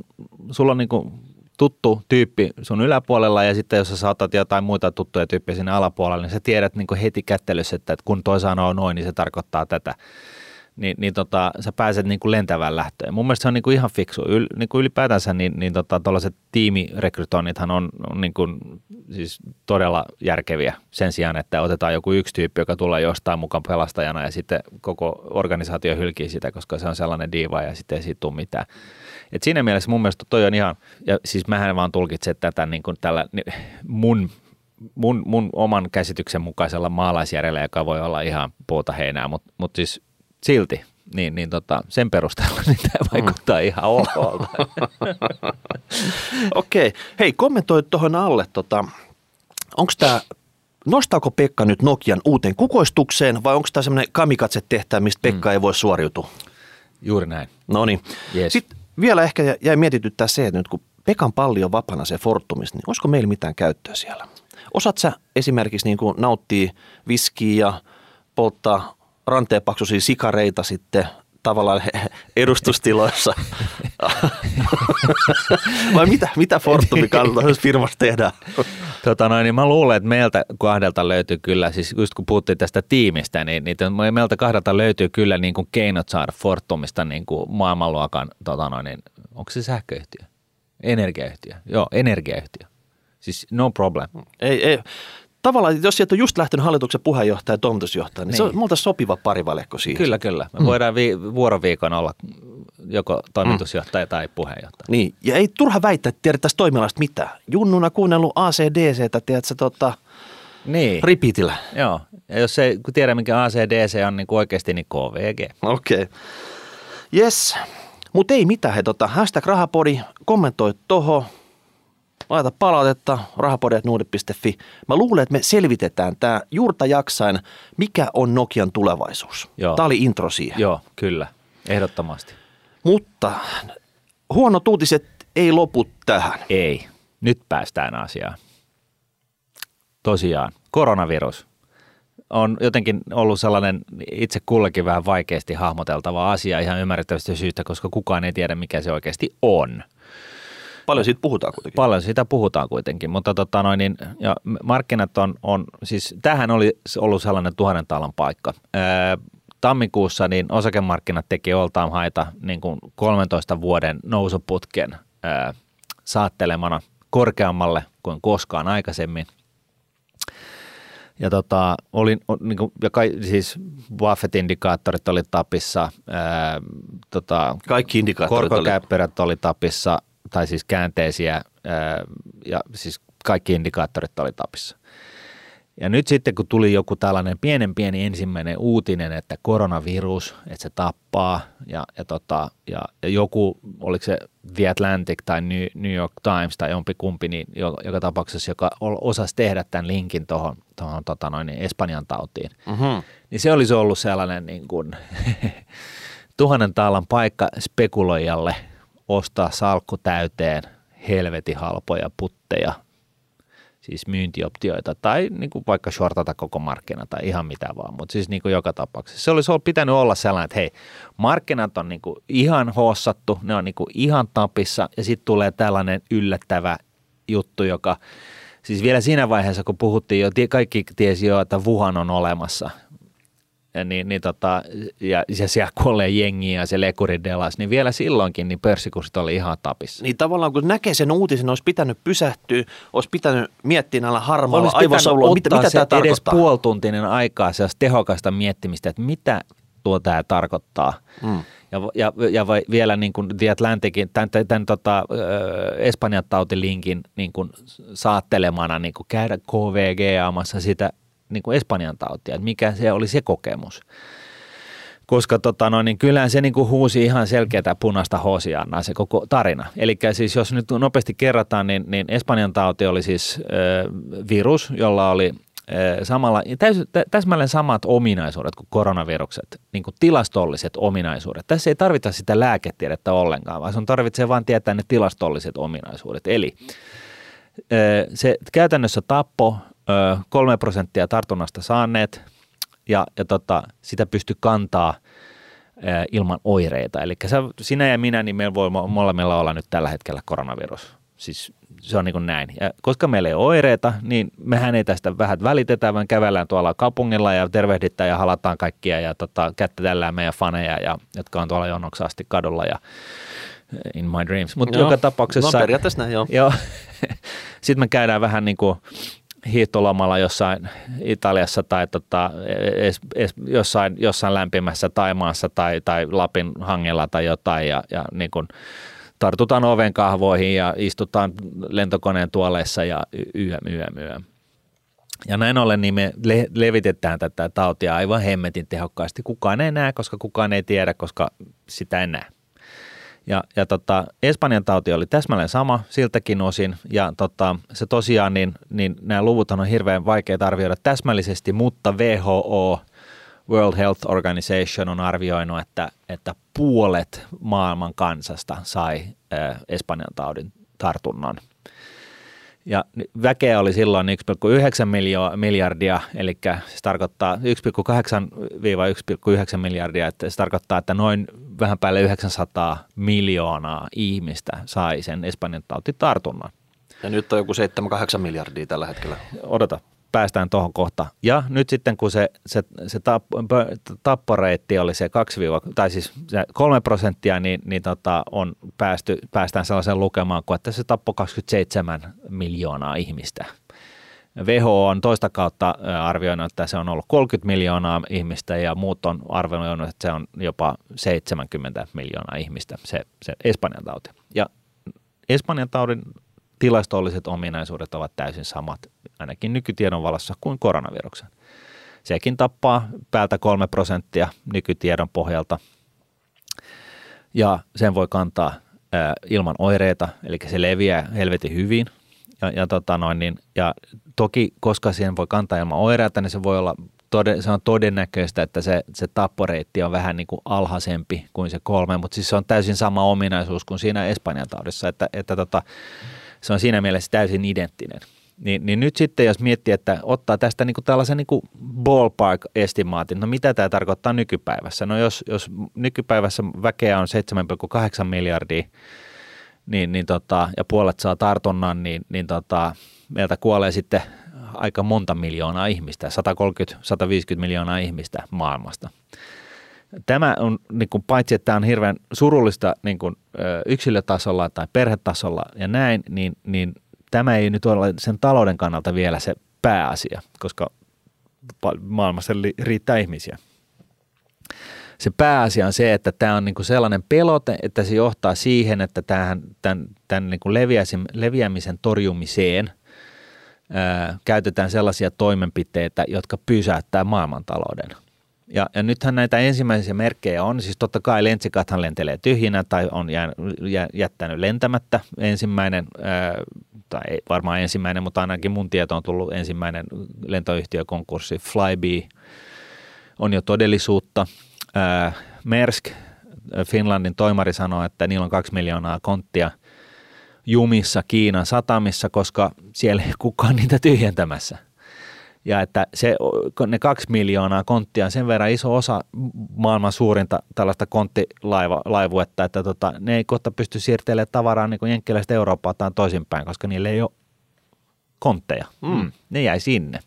sulla on niin kuin tuttu tyyppi sun yläpuolella ja sitten jos sä saatat jotain muita tuttuja tyyppejä sinne alapuolella, niin sä tiedät niin kuin heti kättelyssä, että kun toi sanoo noin, niin se tarkoittaa tätä. Niin, niin tota, sä pääset niin kuin lentävään lähtöön. Mun mielestä se on niin kuin ihan fiksu. Yl, niin kuin ylipäätänsä niin, niin tota, tuollaiset tiimirekrytoinnithan on, on niin kuin, siis todella järkeviä sen sijaan, että otetaan joku yksi tyyppi, joka tulee jostain mukaan pelastajana ja sitten koko organisaatio hylkii sitä, koska se on sellainen diiva ja sitten ei siitä tule mitään. Et siinä mielessä mun mielestä toi on ihan, ja siis mähän vaan tulkitsen tätä niin kuin tällä mun, mun, mun oman käsityksen mukaisella maalaisjärjellä, joka voi olla ihan puuta heinää, mutta mut siis silti, niin, niin tota, sen perusteella niin tämä vaikuttaa mm. ihan okolta. Okei. Okay. Hei, kommentoi tuohon alle, tota, onko tämä Nostaako Pekka nyt Nokian uuteen kukoistukseen vai onko tämä semmoinen kamikatse tehtävä, mistä Pekka mm. ei voi suoriutua? Juuri näin. No niin. Yes. Sitten vielä ehkä jäi mietityttää se, että nyt kun Pekan palli on vapana se Fortumista, niin olisiko meillä mitään käyttöä siellä? Osaat sä esimerkiksi niin kuin nauttia viskiä ja polttaa ranteenpaksuisia sikareita sitten tavallaan edustustiloissa. Vai mitä, mitä Fortumi kaltaisessa firmassa tehdään? Tota noin, niin mä luulen, että meiltä kahdelta löytyy kyllä, siis just kun puhuttiin tästä tiimistä, niin, niin meiltä kahdelta löytyy kyllä niin kuin keinot saada Fortumista niin kuin maailmanluokan, tota noin, niin, onko se sähköyhtiö? Energiayhtiö. Joo, energiayhtiö. Siis no problem. Ei, ei tavallaan, jos sieltä on just lähtenyt hallituksen puheenjohtaja ja toimitusjohtaja, niin, niin. se on niin. multa sopiva parivalekko siihen. Kyllä, kyllä. Me mm. voidaan vi- vuoroviikon olla joko toimitusjohtaja mm. tai puheenjohtaja. Niin, ja ei turha väittää, että tiedettäisiin toimialasta mitään. Junnuna kuunnellut ACDCtä, tiedätkö, tota, niin. repeatillä. Joo, ja jos ei kun tiedä, mikä ACDC on, niin oikeasti niin KVG. Okei. Okay. Yes, mutta ei mitään. He, tota, hashtag rahapodi, kommentoi toho, laita palautetta rahapodetnuudet.fi. Mä luulen, että me selvitetään tämä juurta jaksain, mikä on Nokian tulevaisuus. Joo. Tämä oli intro siihen. Joo, kyllä, ehdottomasti. Mutta huono uutiset ei lopu tähän. Ei, nyt päästään asiaan. Tosiaan, koronavirus on jotenkin ollut sellainen itse kullekin vähän vaikeasti hahmoteltava asia ihan ymmärrettävästi syystä, koska kukaan ei tiedä, mikä se oikeasti on. Paljon siitä puhutaan kuitenkin. Paljon siitä puhutaan kuitenkin, mutta tota noin, niin, ja markkinat on, on, siis tähän oli ollut sellainen tuhannen talan paikka. Ää, tammikuussa niin osakemarkkinat teki oltaan haita niin kuin 13 vuoden nousuputken ää, saattelemana korkeammalle kuin koskaan aikaisemmin. Ja, tota, olin, niin kuin, ja kai, siis Buffett-indikaattorit oli tapissa, ää, tota, kaikki indikaattorit korkokäppärät oli. oli tapissa, tai siis käänteisiä, ää, ja siis kaikki indikaattorit oli tapissa. Ja nyt sitten kun tuli joku tällainen pienen pieni ensimmäinen uutinen, että koronavirus, että se tappaa ja, ja, tota, ja, ja joku, oliko se The Atlantic tai New, New York Times tai jompi kumpi, niin joka, joka tapauksessa, joka osasi tehdä tämän linkin tuohon tohon, tota noin, Espanjan tautiin, mm-hmm. niin se olisi ollut sellainen niin kuin, tuhannen taalan paikka spekuloijalle ostaa salkku täyteen helvetin halpoja putteja siis myyntioptioita tai niin kuin vaikka shortata koko markkina tai ihan mitä vaan, mutta siis niin kuin joka tapauksessa. Se olisi pitänyt olla sellainen, että hei, markkinat on niin kuin ihan hossattu, ne on niin kuin ihan tapissa ja sitten tulee tällainen yllättävä juttu, joka siis vielä siinä vaiheessa, kun puhuttiin jo, kaikki tiesi jo, että Wuhan on olemassa, niin, niin tota, ja, ja siellä kuolee jengi ja se lekuri delas, niin vielä silloinkin niin pörssikurssit oli ihan tapissa. Niin tavallaan kun näkee sen uutisen, olisi pitänyt pysähtyä, olisi pitänyt miettiä näillä harmailla aivosauluilla, mitä, mitä tämä tarkoittaa. edes puoltuntinen aikaa sellaista tehokasta miettimistä, että mitä tuo tämä tarkoittaa. Mm. Ja, ja, ja vai, vielä niin kuin The Atlanticin, tämän, tämän, tämän tota, Espanjan tautilinkin niin kuin saattelemana niin kuin käydä KVG-aamassa sitä niin kuin Espanjan tautia, että mikä se oli se kokemus. Koska tota, no, niin kyllähän se niin kuin huusi ihan selkeätä punaista hosiannaa se koko tarina. Eli siis jos nyt nopeasti kerrataan, niin, niin Espanjan tauti oli siis ö, virus, jolla oli samalla, täys, täsmälleen samat ominaisuudet kuin koronavirukset, niin kuin tilastolliset ominaisuudet. Tässä ei tarvita sitä lääketiedettä ollenkaan, vaan sun tarvitsee vain tietää ne tilastolliset ominaisuudet. Eli se käytännössä tappo kolme prosenttia tartunnasta saaneet ja, ja tota, sitä pystyy kantaa ilman oireita. Eli sinä ja minä, niin meillä voi molemmilla olla nyt tällä hetkellä koronavirus. Siis se on niin kuin näin. Ja koska meillä ei ole oireita, niin mehän ei tästä vähän välitetä, vaan kävellään tuolla kaupungilla ja tervehditään ja halataan kaikkia ja tota, kättetellään meidän faneja, ja, jotka on tuolla jonoksi asti kadulla ja in my dreams. Mutta joka tapauksessa... No periaatteessa näin, joo. joo. Sitten me käydään vähän niin kuin hiihtolomalla jossain Italiassa tai tota, es, es, jossain, jossain lämpimässä Taimaassa tai, tai Lapin hangella tai jotain ja, ja niin kuin tartutaan oven kahvoihin ja istutaan lentokoneen tuoleissa ja yö, yö, yö. Ja näin ollen niin me le- levitetään tätä tautia aivan hemmetin tehokkaasti. Kukaan ei näe, koska kukaan ei tiedä, koska sitä ei näe. Ja, ja tota, Espanjan tauti oli täsmälleen sama siltäkin osin, ja tota, se tosiaan, niin, niin nämä luvut on hirveän vaikea arvioida täsmällisesti, mutta WHO, World Health Organization, on arvioinut, että, että puolet maailman kansasta sai äh, Espanjan taudin tartunnan – ja väkeä oli silloin 1,9 miljardia, eli se tarkoittaa 1,8-1,9 miljardia, että se tarkoittaa, että noin vähän päälle 900 miljoonaa ihmistä sai sen Espanjan tautitartunnan. Ja nyt on joku 7-8 miljardia tällä hetkellä. Odota, päästään tuohon kohta. Ja nyt sitten kun se, se, se tapp, tapporeitti oli se 2, tai siis se 3 prosenttia, niin, niin tota, on päästy, päästään sellaiseen lukemaan kuin, että se tappoi 27 miljoonaa ihmistä. WHO on toista kautta arvioinut, että se on ollut 30 miljoonaa ihmistä ja muut on arvioinut, että se on jopa 70 miljoonaa ihmistä, se, se Espanjan tauti. Ja Espanjan taudin tilastolliset ominaisuudet ovat täysin samat, ainakin nykytiedon valossa, kuin koronaviruksen. Sekin tappaa päältä kolme prosenttia nykytiedon pohjalta ja sen voi kantaa ilman oireita, eli se leviää helvetin hyvin. Ja, ja, tota noin, niin, ja toki, koska siihen voi kantaa ilman oireita, niin se voi olla tode, se on todennäköistä, että se, se tapporeitti on vähän niin kuin alhaisempi kuin se kolme, mutta siis se on täysin sama ominaisuus kuin siinä Espanjan taudissa, että, että tota, se on siinä mielessä täysin identtinen. Niin, niin nyt sitten, jos miettii, että ottaa tästä niin kuin tällaisen niin kuin ballpark-estimaatin, no mitä tämä tarkoittaa nykypäivässä? No jos, jos nykypäivässä väkeä on 7,8 miljardia, niin, niin tota, ja puolet saa tartunnan, niin, niin tota, meiltä kuolee sitten aika monta miljoonaa ihmistä, 130-150 miljoonaa ihmistä maailmasta. Tämä on niin kuin, paitsi, että tämä on hirveän surullista niin kuin, yksilötasolla tai perhetasolla ja näin, niin, niin tämä ei nyt ole sen talouden kannalta vielä se pääasia, koska maailmassa riittää ihmisiä. Se pääasia on se, että tämä on niin kuin sellainen pelote, että se johtaa siihen, että tähän, tämän, tämän niin kuin leviämisen torjumiseen ää, käytetään sellaisia toimenpiteitä, jotka pysäyttää maailmantalouden – ja, ja nythän näitä ensimmäisiä merkkejä on, siis totta kai lentsikathan lentelee tyhjinä tai on jää, jää, jättänyt lentämättä. Ensimmäinen, ää, tai ei varmaan ensimmäinen, mutta ainakin mun tieto on tullut ensimmäinen lentoyhtiökonkurssi, Flybe on jo todellisuutta. Ää, Mersk, Finlandin toimari sanoi, että niillä on kaksi miljoonaa konttia jumissa Kiinan satamissa, koska siellä ei kukaan niitä tyhjentämässä – ja että se, ne kaksi miljoonaa konttia on sen verran iso osa maailman suurinta tällaista konttilaivuetta, että tota, ne ei kohta pysty siirtelemään tavaraa niin jenkkiläistä Eurooppaa tai toisinpäin, koska niille ei ole kontteja. Mm. mm. Ne jäi sinne.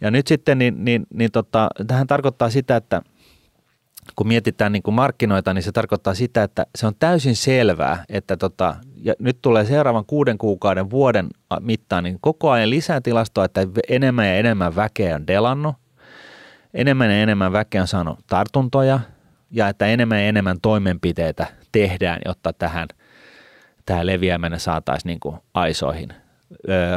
Ja nyt sitten, niin, niin, niin tota, tähän tarkoittaa sitä, että kun mietitään niin kuin markkinoita, niin se tarkoittaa sitä, että se on täysin selvää, että tota, ja nyt tulee seuraavan kuuden kuukauden vuoden mittaan niin koko ajan lisää tilastoa, että enemmän ja enemmän väkeä on delannut, enemmän ja enemmän väkeä on saanut tartuntoja ja että enemmän ja enemmän toimenpiteitä tehdään, jotta tähän, tähän leviäminen saataisiin niin kuin aisoihin.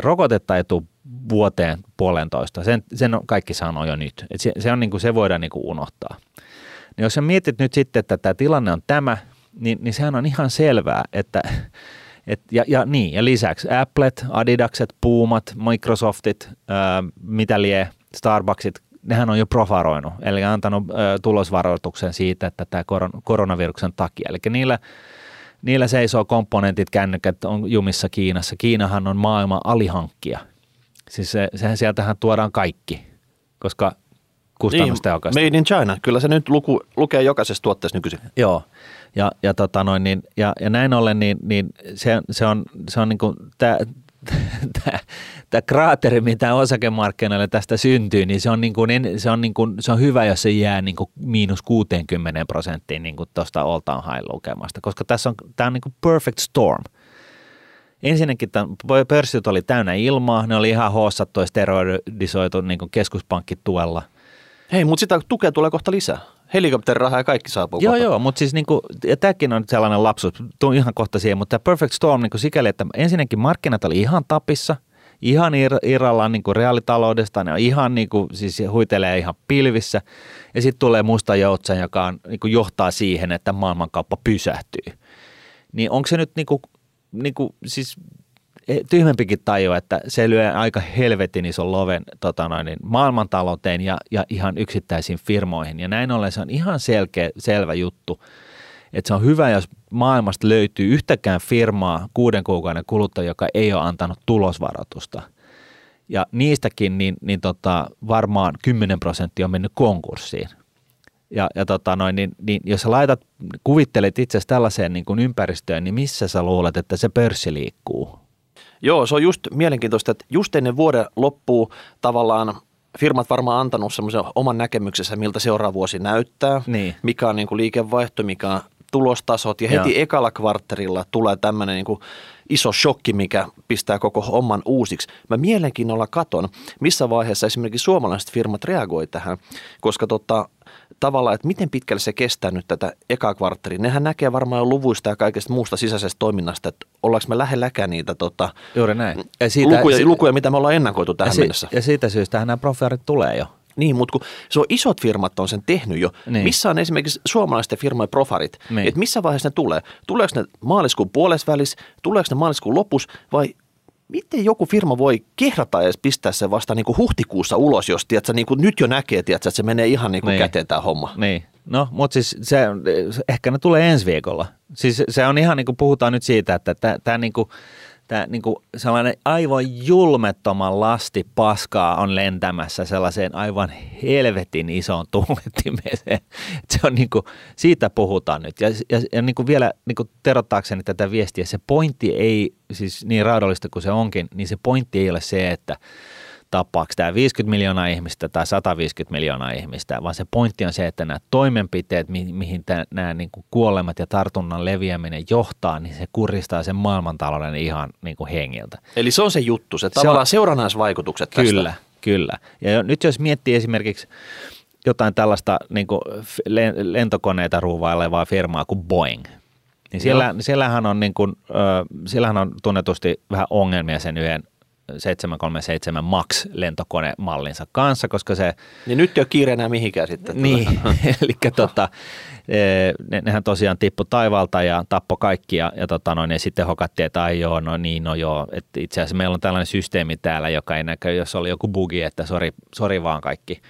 Rokotetta ei tule vuoteen puolentoista, sen, sen kaikki sanoo jo nyt. Et se, se, on niin kuin, se voidaan niin kuin unohtaa. Niin jos sä mietit nyt sitten, että tämä tilanne on tämä, niin, niin sehän on ihan selvää, että, Et, ja, ja, niin, ja lisäksi Applet, Adidakset, Puumat, Microsoftit, ää, mitä lie, Starbucksit, nehän on jo profaroinut, eli antanut ää, tulosvaroituksen siitä, että tämä koron, koronaviruksen takia. Eli niillä, niillä seisoo komponentit, kännykät on jumissa Kiinassa. Kiinahan on maailman alihankkija. Siis se, sehän sieltähän tuodaan kaikki, koska kustannustehokasta. Niin, made in China. Kyllä se nyt luku, lukee jokaisessa tuotteessa nykyisin. Joo, ja, ja, tota noin, niin, ja, ja näin ollen niin, niin se, se on, se on niin kuin tämä tämä kraateri, mitä osakemarkkinoille tästä syntyy, niin se on, niin kuin, se on, niin kuin, se on hyvä, jos se jää niin kuin miinus 60 prosenttiin niin kuin tuosta all time high lukemasta, koska tässä on, tämä on niin kuin perfect storm. Ensinnäkin tämän pörssit oli täynnä ilmaa, ne oli ihan hossattu ja steroidisoitu niin kuin keskuspankkituella. Hei, mutta sitä tukea tulee kohta lisää helikopterirahaa ja kaikki saapuu Joo, kohta. joo, mutta siis niinku, ja tämäkin on sellainen lapsus, tuun ihan kohta siihen, mutta Perfect Storm niinku sikäli, että ensinnäkin markkinat oli ihan tapissa, ihan ir- irrallaan niinku reaalitaloudesta, ne on ihan niinku, siis huitelee ihan pilvissä, ja sitten tulee musta joutsen, joka on, niinku johtaa siihen, että maailmankauppa pysähtyy. Niin onko se nyt niinku, niinku, siis Eh, tyhmempikin tajua, että se lyö aika helvetin ison loven tota noin, niin maailmantalouteen ja, ja ihan yksittäisiin firmoihin. Ja näin ollen se on ihan selkeä, selvä juttu, että se on hyvä, jos maailmasta löytyy yhtäkään firmaa kuuden kuukauden kulutta, joka ei ole antanut tulosvaroitusta. Ja niistäkin niin, niin tota, varmaan 10 prosenttia on mennyt konkurssiin. Ja, ja tota noin, niin, niin jos sä laitat, kuvittelet itse tällaiseen niin kuin ympäristöön, niin missä sä luulet, että se pörssi liikkuu? Joo, se on just mielenkiintoista, että just ennen vuoden loppuu tavallaan firmat varmaan antanut semmoisen oman näkemyksensä, miltä seuraava vuosi näyttää, niin. mikä on niin kuin liikevaihto, mikä on tulostasot ja heti Joo. ekalla kvartterilla tulee tämmöinen niin kuin iso shokki, mikä pistää koko homman uusiksi. Mä mielenkiinnolla katon, missä vaiheessa esimerkiksi suomalaiset firmat reagoi tähän, koska tota, tavallaan, että miten pitkälle se kestää nyt tätä eka kvartteria. Nehän näkee varmaan jo luvuista ja kaikesta muusta sisäisestä toiminnasta, että ollaanko me lähelläkään niitä tota, Juuri näin. Ja siitä, lukuja, lukuja, mitä me ollaan ennakoitu tähän ja mennessä. Ja siitä syystä nämä profiarit tulee jo. Niin, mutta kun se on isot firmat on sen tehnyt jo. Niin. Missä on esimerkiksi suomalaisten firmojen profarit? Niin. Että missä vaiheessa ne tulee? Tuleeko ne maaliskuun puolesvälis, tuleeko ne maaliskuun lopussa vai miten joku firma voi kehrata edes pistää se vasta niin kuin huhtikuussa ulos, jos tiedätkö, niin kuin nyt jo näkee, tiedätkö, että se menee ihan niin kuin niin. käteen tämä homma. Niin, no mutta siis se, ehkä ne tulee ensi viikolla. Siis se on ihan niin kuin puhutaan nyt siitä, että tämä niin kuin – tämä niin kuin sellainen aivan julmettoman lasti paskaa on lentämässä sellaiseen aivan helvetin isoon tuulettimeen. Se on niin kuin, siitä puhutaan nyt. Ja, ja, ja niin kuin vielä niin kuin terottaakseni tätä viestiä, se pointti ei, siis niin raadollista kuin se onkin, niin se pointti ei ole se, että – tappaako tämä 50 miljoonaa ihmistä tai 150 miljoonaa ihmistä, vaan se pointti on se, että nämä toimenpiteet, mi- mihin tämä, nämä niin kuin kuolemat ja tartunnan leviäminen johtaa, niin se kuristaa sen maailmantalouden ihan niin kuin hengiltä. Eli se on se juttu, se, se tavallaan on, seurannaisvaikutukset tästä. Kyllä, kyllä. Ja nyt jos miettii esimerkiksi jotain tällaista niin kuin lentokoneita ruuvailevaa firmaa kuin Boeing, niin siellä, siellähän, on niin kuin, siellähän on tunnetusti vähän ongelmia sen yhden 737 MAX-lentokonemallinsa kanssa, koska se... Niin nyt ei ole kiire enää mihinkään sitten. Niin, eli tota, e, ne, nehän tosiaan tippu taivalta ja tappo kaikki ja, ja, tota noin, ja sitten hokattiin, että ai joo, no niin, no joo. Että itse asiassa meillä on tällainen systeemi täällä, joka ei näkö, jos oli joku bugi, että sori, sori vaan kaikki.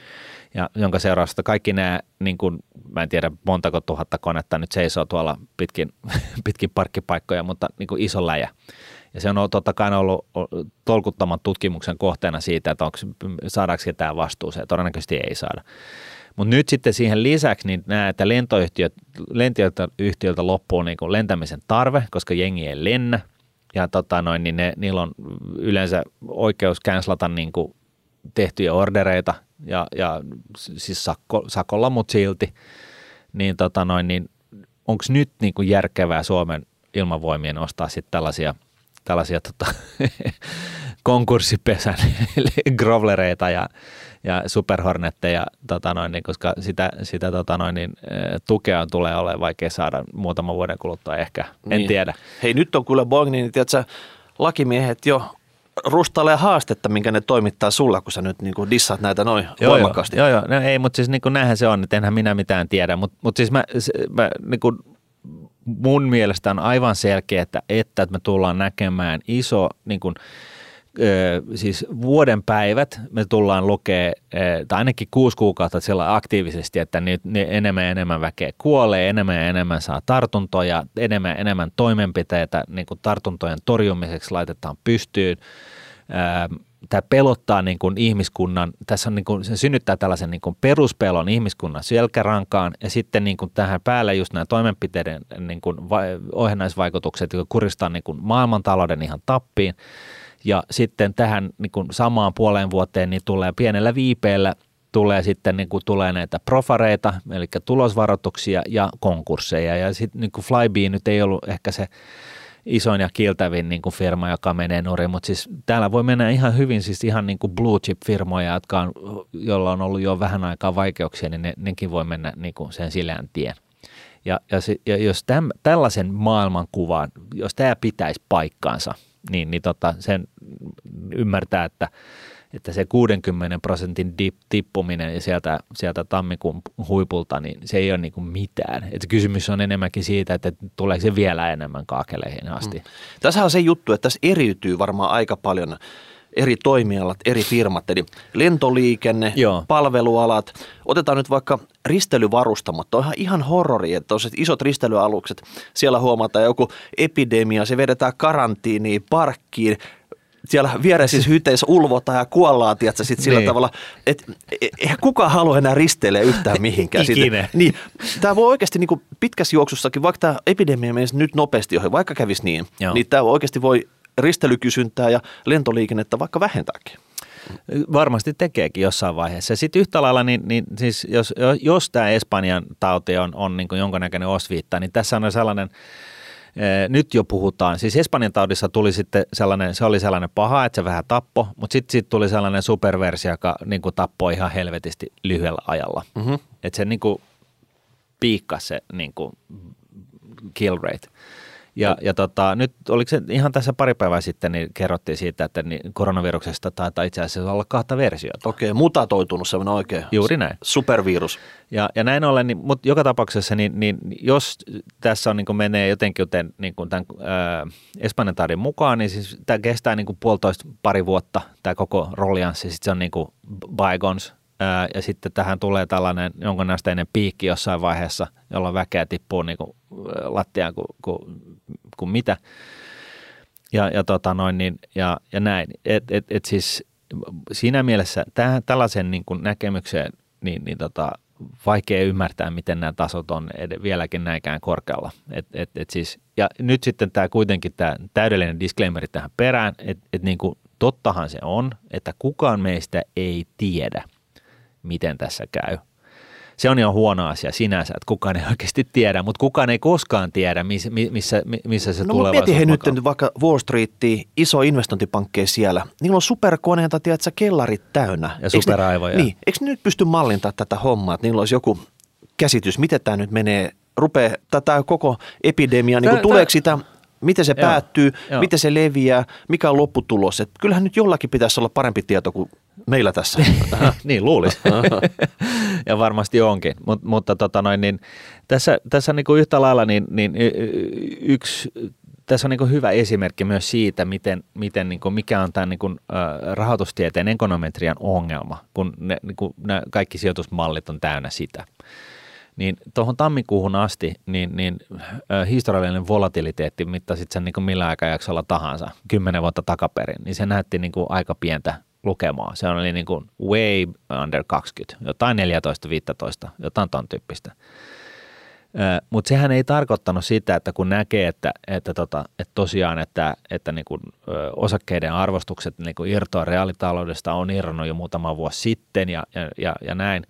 Ja jonka seurausta kaikki nämä, niin kuin, mä en tiedä montako tuhatta konetta nyt seisoo tuolla pitkin, pitkin parkkipaikkoja, mutta niin kuin iso läjä ja se on totta kai ollut tolkuttoman tutkimuksen kohteena siitä, että onko, saadaanko ketään vastuuseen. Todennäköisesti ei saada. Mutta nyt sitten siihen lisäksi niin nämä, että lentoyhtiöltä loppuu niin kuin lentämisen tarve, koska jengi ei lennä. Ja tota noin, niin ne, niillä on yleensä oikeus cancelata niin kuin tehtyjä ordereita ja, ja siis sakko, sakolla, mutta silti. Niin, tota noin, niin onko nyt niin kuin järkevää Suomen ilmavoimien ostaa sitten tällaisia – tällaisia tota, konkurssipesän grovlereita ja, ja superhornetteja, tota noin, niin, koska sitä, sitä tota noin, niin, tukea tulee olemaan vaikea saada muutaman vuoden kuluttua ehkä, en niin. tiedä. Hei nyt on kyllä Boeing, niin tiedätkö, lakimiehet jo rustailee haastetta, minkä ne toimittaa sulla, kun sä nyt niin kuin dissaat näitä noin joo, voimakkaasti. Joo, joo, no, ei, mutta siis niin kuin näinhän se on, että enhän minä mitään tiedä, mutta, mutta siis mä, se, mä niin kuin mun mielestä on aivan selkeä, että, että me tullaan näkemään iso niin kuin, siis vuoden päivät me tullaan lukee, tai ainakin kuusi kuukautta siellä aktiivisesti, että nyt enemmän ja enemmän väkeä kuolee, enemmän ja enemmän saa tartuntoja, enemmän ja enemmän toimenpiteitä niin kuin tartuntojen torjumiseksi laitetaan pystyyn. Tämä pelottaa niin kuin ihmiskunnan, tässä on niin kuin, se synnyttää tällaisen niin kuin peruspelon ihmiskunnan selkärankaan ja sitten niin kuin tähän päälle just nämä toimenpiteiden niin kuin ohjennaisvaikutukset, jotka kuristaa niin kuin maailmantalouden ihan tappiin. Ja sitten tähän niin kuin samaan puoleen vuoteen niin tulee pienellä viipeellä tulee sitten niin kuin tulee näitä profareita, eli tulosvaroituksia ja konkursseja. Ja sitten niin Flybe nyt ei ollut ehkä se isoin ja kiltävin niin kuin firma, joka menee nurin, mutta siis täällä voi mennä ihan hyvin, siis ihan niin kuin blue chip firmoja, jotka on, joilla on ollut jo vähän aikaa vaikeuksia, niin ne, nekin voi mennä niin kuin sen silään tien. Ja, ja, se, ja jos täm, tällaisen maailmankuvan, jos tämä pitäisi paikkaansa – niin, niin tota, sen ymmärtää, että, että se 60 prosentin dip, tippuminen ja sieltä, sieltä tammikuun huipulta, niin se ei ole niin kuin mitään. Että kysymys on enemmänkin siitä, että tuleeko se vielä enemmän kaakeleihin asti. Mm. Tässä on se juttu, että tässä eriytyy varmaan aika paljon eri toimialat, eri firmat, eli lentoliikenne, Joo. palvelualat. Otetaan nyt vaikka risteilyvarustamot. Tuo on ihan horrori, että isot risteilyalukset, siellä huomataan joku epidemia, se vedetään karantiiniin, parkkiin, siellä viereisissä hyteissä ulvotaan ja kuollaan, tiedätkö, sit sillä niin. tavalla, että e, eihän kukaan halua enää risteillä yhtään mihinkään. Ikinä. Niin, tämä voi oikeasti niin pitkässä juoksussakin, vaikka tämä epidemia menisi nyt nopeasti ohi, vaikka kävisi niin, Joo. niin tämä oikeasti voi ristelykysyntää ja lentoliikennettä vaikka vähentääkin. Varmasti tekeekin jossain vaiheessa. Sitten yhtä lailla, niin, niin siis jos, jos tämä Espanjan tauti on, on niin jonkunnäköinen osviitta, niin tässä on sellainen, nyt jo puhutaan, siis Espanjan taudissa tuli sitten sellainen, se oli sellainen paha, että se vähän tappo, mutta sitten sit tuli sellainen superversio, joka niin kuin tappoi ihan helvetisti lyhyellä ajalla. Mm-hmm. Että se niin kuin piikkasi se niin kuin kill rate. Ja, ja tota, nyt oliko se ihan tässä pari päivää sitten, niin kerrottiin siitä, että niin koronaviruksesta taitaa itse asiassa olla kahta versiota. Okei, mutatoitunut semmoinen oikein Juuri näin. supervirus. Ja, ja näin ollen, niin, mutta joka tapauksessa, niin, niin jos tässä on, niin kuin menee jotenkin joten, niin kuin tämän äh, Espanjan taudin mukaan, niin siis tämä kestää niin kuin puolitoista pari vuotta, tämä koko rollianssi, sitten se on niin kuin ja sitten tähän tulee tällainen jonkunnäköinen piikki jossain vaiheessa, jolloin väkeä tippuu niin kuin lattiaan kuin, kuin, kuin mitä. Ja, ja, tota noin, niin, ja, ja näin. Et, et, et siis siinä mielessä tähän, tällaisen niin kuin näkemykseen niin, niin tota, vaikea ymmärtää, miten nämä tasot on ed- vieläkin näinkään korkealla. Et, et, et siis, ja nyt sitten tämä kuitenkin tämä täydellinen disclaimeri tähän perään, että et niin kuin, tottahan se on, että kukaan meistä ei tiedä – miten tässä käy. Se on jo huono asia sinänsä, että kukaan ei oikeasti tiedä, mutta kukaan ei koskaan tiedä, missä, missä, missä se no, tulevaisuus No he nyt vaikka Wall Street, iso investointipankkeja siellä. Niillä on superkoneita, tiedätkö, kellarit täynnä. Ja superaivoja. Ne, niin, eikö ne nyt pysty mallintaa tätä hommaa, että niillä olisi joku käsitys, miten tämä nyt menee, rupeaa tätä koko epidemia, niin tuleeko sitä miten se Joo. päättyy, Joo. miten se leviää, mikä on lopputulos. Et kyllähän nyt jollakin pitäisi olla parempi tieto kuin meillä tässä. niin luulisi. ja varmasti onkin. Mut, mutta tota noin, niin tässä, tässä niin kuin yhtä lailla niin, niin yksi tässä on niin hyvä esimerkki myös siitä, miten, miten niin kuin mikä on tämän niin rahoitustieteen ekonometrian ongelma, kun, ne, niin kuin, nämä kaikki sijoitusmallit on täynnä sitä niin tuohon tammikuuhun asti niin, niin historiallinen volatiliteetti mittasit sen niin millä aikajaksolla tahansa, kymmenen vuotta takaperin, niin se näytti niin aika pientä lukemaa. Se oli niin kuin way under 20, jotain 14-15, jotain ton tyyppistä. Mutta sehän ei tarkoittanut sitä, että kun näkee, että, että, tota, että tosiaan, että, että niin kuin, osakkeiden arvostukset niin kuin irtoa reaalitaloudesta on irronnut jo muutama vuosi sitten ja, ja, ja, ja näin,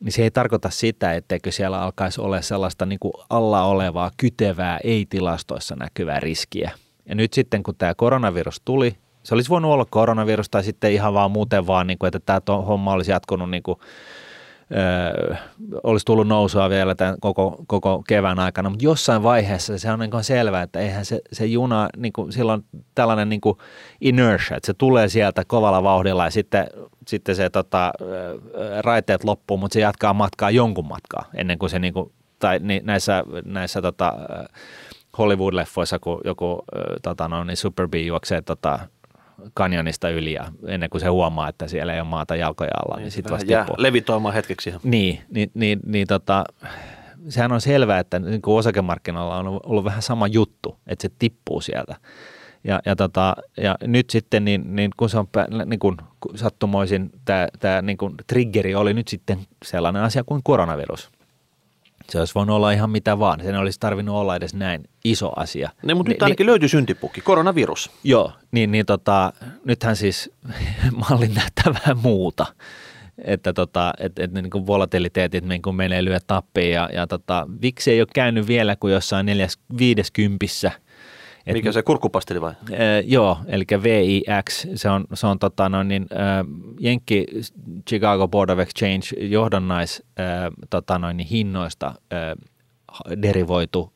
niin se ei tarkoita sitä, etteikö siellä alkaisi olla sellaista niin kuin alla olevaa, kytevää, ei-tilastoissa näkyvää riskiä. Ja nyt sitten, kun tämä koronavirus tuli, se olisi voinut olla koronavirus tai sitten ihan vaan muuten vaan, niin kuin, että tämä homma olisi jatkunut niin kuin, Öö, olisi tullut nousua vielä tämän koko, koko kevään aikana, mutta jossain vaiheessa se on niin selvää, että eihän se, se juna, niin kuin, silloin tällainen niin kuin inertia, että se tulee sieltä kovalla vauhdilla ja sitten, sitten se tota, raiteet loppuu, mutta se jatkaa matkaa jonkun matkaa ennen kuin se niin kuin tai niin näissä, näissä tota, Hollywood-leffoissa, kun joku tota, no, niin Super B juoksee tota, kanjonista yli ja ennen kuin se huomaa, että siellä ei ole maata jalkoja alla, niin, niin sitten vasta jää levitoimaan hetkeksi. Niin, niin, niin, niin tota, sehän on selvää, että niin kuin osakemarkkinoilla on ollut vähän sama juttu, että se tippuu sieltä. Ja, ja, tota, ja nyt sitten, niin, niin kun se on niin kun sattumoisin, tämä, tämä niin kun triggeri oli nyt sitten sellainen asia kuin koronavirus. Se olisi voinut olla ihan mitä vaan. Sen olisi tarvinnut olla edes näin iso asia. Ne, mutta nyt ainakin niin, löytyi syntipukki, koronavirus. Joo, niin, niin tota, nythän siis malli näyttää vähän muuta. Että tota, et, et niin kuin volatiliteetit niin kuin menee lyö tappiin ja, ja tota, VIX ei ole käynyt vielä kuin jossain neljäs, viideskympissä – et, Mikä se kurkkupasteli vai? Äh, joo, eli VIX, se on, se on tota, no niin, äh, Jenkki Chicago Board of Exchange johdannais äh, tota, noin, niin hinnoista äh, derivoitu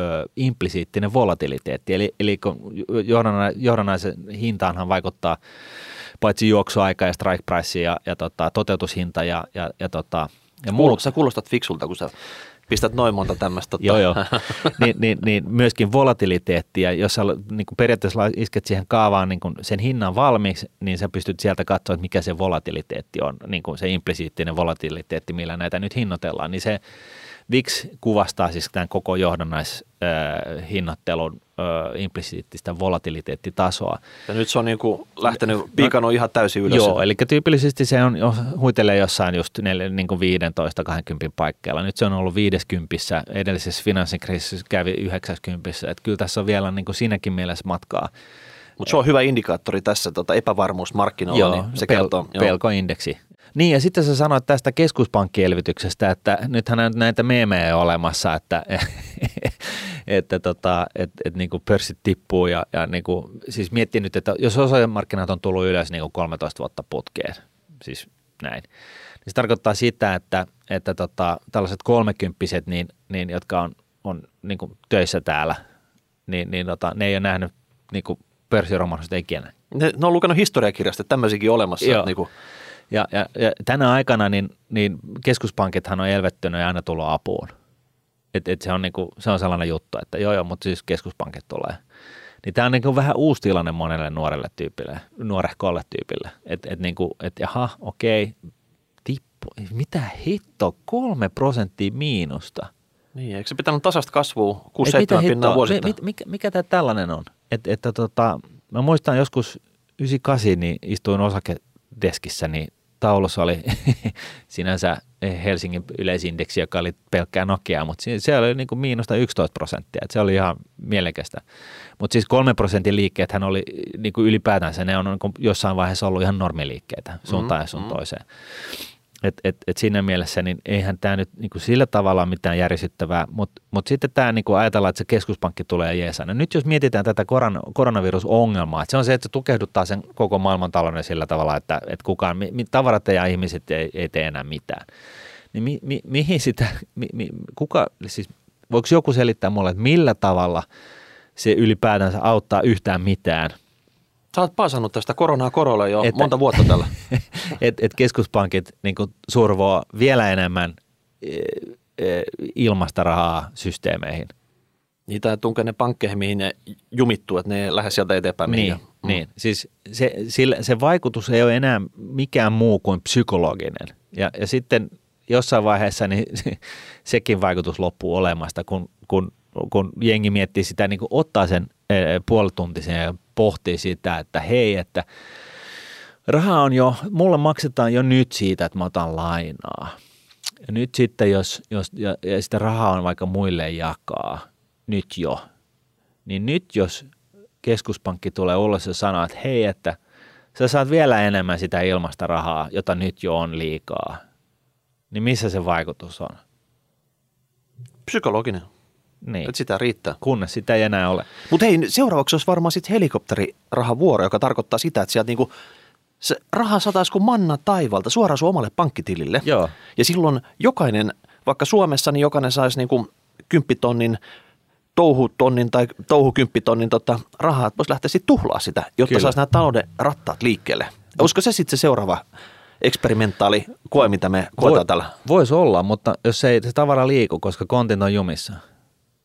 äh, implisiittinen volatiliteetti. Eli, eli kun johdannaisen hintaanhan vaikuttaa paitsi juoksuaika ja strike price ja, ja tota, toteutushinta ja, ja, ja, tota, ja muu. Sä kuulostat fiksulta, kun sä pistät noin monta tämmöistä. Joo, joo. niin, niin, niin, myöskin volatiliteettia, jos sä niin kuin periaatteessa isket siihen kaavaan niin kuin sen hinnan valmiiksi, niin sä pystyt sieltä katsoa, että mikä se volatiliteetti on, niin kuin se implisiittinen volatiliteetti, millä näitä nyt hinnoitellaan, niin se VIX kuvastaa siis tämän koko johdannaishinnottelun implisiittistä volatiliteettitasoa. Ja nyt se on niin kuin lähtenyt, piikannut no, ihan täysin ylös. Joo, eli tyypillisesti se on huitelee jossain just niin kuin 15-20 paikkeilla. Nyt se on ollut 50, edellisessä finanssikriisissä kävi 90, että kyllä tässä on vielä niin kuin siinäkin mielessä matkaa. Mutta se on hyvä indikaattori tässä tota epävarmuusmarkkinoilla, joo, niin se pel- kertoo. Joo. Pelkoindeksi. Niin ja sitten sä sanoit tästä keskuspankkielvytyksestä, että nythän on näitä meemejä olemassa, että, että tota, et, et niin kuin pörssit tippuu ja, ja niin kuin, siis miettii nyt, että jos osakemarkkinat on tullut ylös niin kuin 13 vuotta putkeen, siis näin, niin se tarkoittaa sitä, että, että tota, tällaiset kolmekymppiset, niin, niin, jotka on, on niin kuin töissä täällä, niin, niin tota, ne ei ole nähnyt niin kuin pörssiromahdusta ikinä. Ne, ne on lukenut historiakirjasta, että tämmöisiäkin olemassa. Joo. Niin kuin ja, ja, ja tänä aikana niin, niin keskuspankithan on elvettynyt ja aina tullut apuun. Et, et se, on niinku, se on sellainen juttu, että joo joo, mutta siis keskuspankit tulee. Niin tämä on niinku vähän uusi tilanne monelle nuorelle tyypille, nuorehkolle tyypille. Että et niinku, et jaha, okei, tippu, mitä hitto, kolme prosenttia miinusta. Niin, eikö se pitänyt tasasta kasvua 6-7 pinnaa vuosittain? Mit, mikä, mikä tämä tällainen on? Et, että tota, mä muistan joskus 98, niin istuin osakedeskissä, niin taulussa oli sinänsä Helsingin yleisindeksi, joka oli pelkkää Nokia, mutta se oli niin kuin miinusta 11 prosenttia, että se oli ihan mielekästä. Mutta siis kolme prosentin liikkeet hän oli niin kuin ylipäätänsä, ne on niin jossain vaiheessa ollut ihan normiliikkeitä suuntaan mm, ja sun mm. toiseen. Et, et, et siinä mielessä niin eihän tämä nyt niin kuin sillä tavalla mitään järisyttävää, mutta mut sitten tämä niin ajatellaan, että se keskuspankki tulee jeesaan. No nyt jos mietitään tätä koron, koronavirusongelmaa, että se on se, että se tukehduttaa sen koko maailmantalouden sillä tavalla, että, että kukaan, mi, tavarat ja ihmiset ei, ei tee enää mitään. Niin mi, mi, mihin sitä, mi, mi, kuka, siis voiko joku selittää mulle, että millä tavalla se ylipäätänsä auttaa yhtään mitään – Sä oot paasannut tästä koronaa korolla jo että, monta vuotta tällä. Että et keskuspankit niin survoo vielä enemmän e, e, ilmasta rahaa systeemeihin. Niitä tunkee ne pankkeihin, mihin ne jumittuu, että ne ei lähde sieltä eteenpäin. Niin, mm. niin. siis se, sille, se vaikutus ei ole enää mikään muu kuin psykologinen. Ja, ja sitten jossain vaiheessa niin sekin vaikutus loppuu olemasta, kun, kun, kun jengi miettii sitä, niin kuin ottaa sen e, puolituntisen ja pohtii sitä, että hei, että raha on jo, mulle maksetaan jo nyt siitä, että mä otan lainaa. Ja nyt sitten, jos, jos ja, ja sitä rahaa on vaikka muille jakaa, nyt jo, niin nyt jos keskuspankki tulee ulos ja sanoo, että hei, että sä saat vielä enemmän sitä ilmasta rahaa, jota nyt jo on liikaa, niin missä se vaikutus on? Psykologinen. Niin. Että sitä riittää. Kunnes sitä ei enää ole. Mutta hei, seuraavaksi olisi varmaan sitten helikopterirahavuoro, joka tarkoittaa sitä, että sieltä niinku se raha sataisi kuin manna taivalta suoraan sun omalle pankkitilille. Joo. Ja silloin jokainen, vaikka Suomessa, niin jokainen saisi niinku kymppitonnin touhutonnin tai touhukymppitonnin tota, rahaa, että voisi lähteä sitten tuhlaa sitä, jotta Kyllä. saisi nämä talouden rattaat liikkeelle. Olisiko se sitten se seuraava eksperimentaali koe, mitä me koetaan tällä. Voisi olla, mutta jos ei se tavara liiku, koska kontin on jumissa,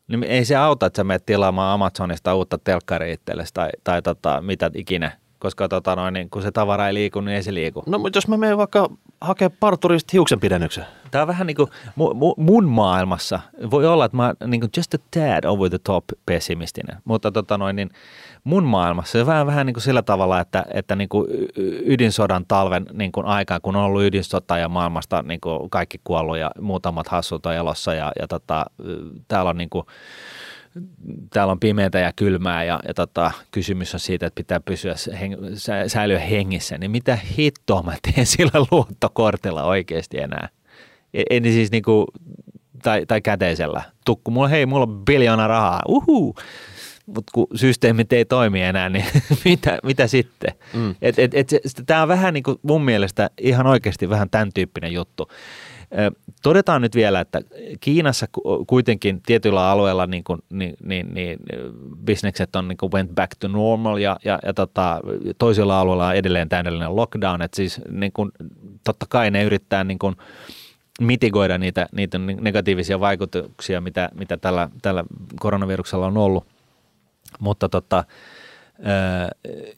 niin ei se auta, että sä menet tilaamaan Amazonista uutta telkkaria itsellesi tai, tai tota, mitä ikinä koska tota noin, niin kun se tavara ei liiku, niin ei se liiku. No mutta jos mä menen vaikka hakea parturista hiuksen pidennyksen. Tämä on vähän niin kuin mun maailmassa. Voi olla, että mä niin kuin just a tad over the top pessimistinen, mutta tota noin, niin mun maailmassa se on vähän, vähän niin kuin sillä tavalla, että, että niin kuin ydinsodan talven niin kuin aikaan, kun on ollut ydinsota ja maailmasta niin kuin kaikki kuollut ja muutamat hassut on elossa ja, ja tota, täällä on niin kuin, täällä on pimeätä ja kylmää ja, ja tota, kysymys on siitä, että pitää pysyä heng, sä, säilyä hengissä, niin mitä hittoa mä teen sillä luottokortilla oikeasti enää? E, en siis niinku, tai, tai käteisellä. Tukku, mulla, hei, mulla on biljoona rahaa, uhuu. Mutta kun systeemit ei toimi enää, niin mitä, mitä sitten? Mm. Tämä on vähän niin kuin mun mielestä ihan oikeasti vähän tämän tyyppinen juttu. Todetaan nyt vielä, että Kiinassa kuitenkin tietyillä alueilla niin kuin, niin, niin, niin, bisnekset on niin kuin went back to normal ja, ja, ja tota, toisilla alueilla on edelleen täydellinen lockdown, että siis niin kuin, totta kai ne yrittää niin kuin, mitigoida niitä, niitä negatiivisia vaikutuksia, mitä, mitä tällä, tällä koronaviruksella on ollut, mutta tota,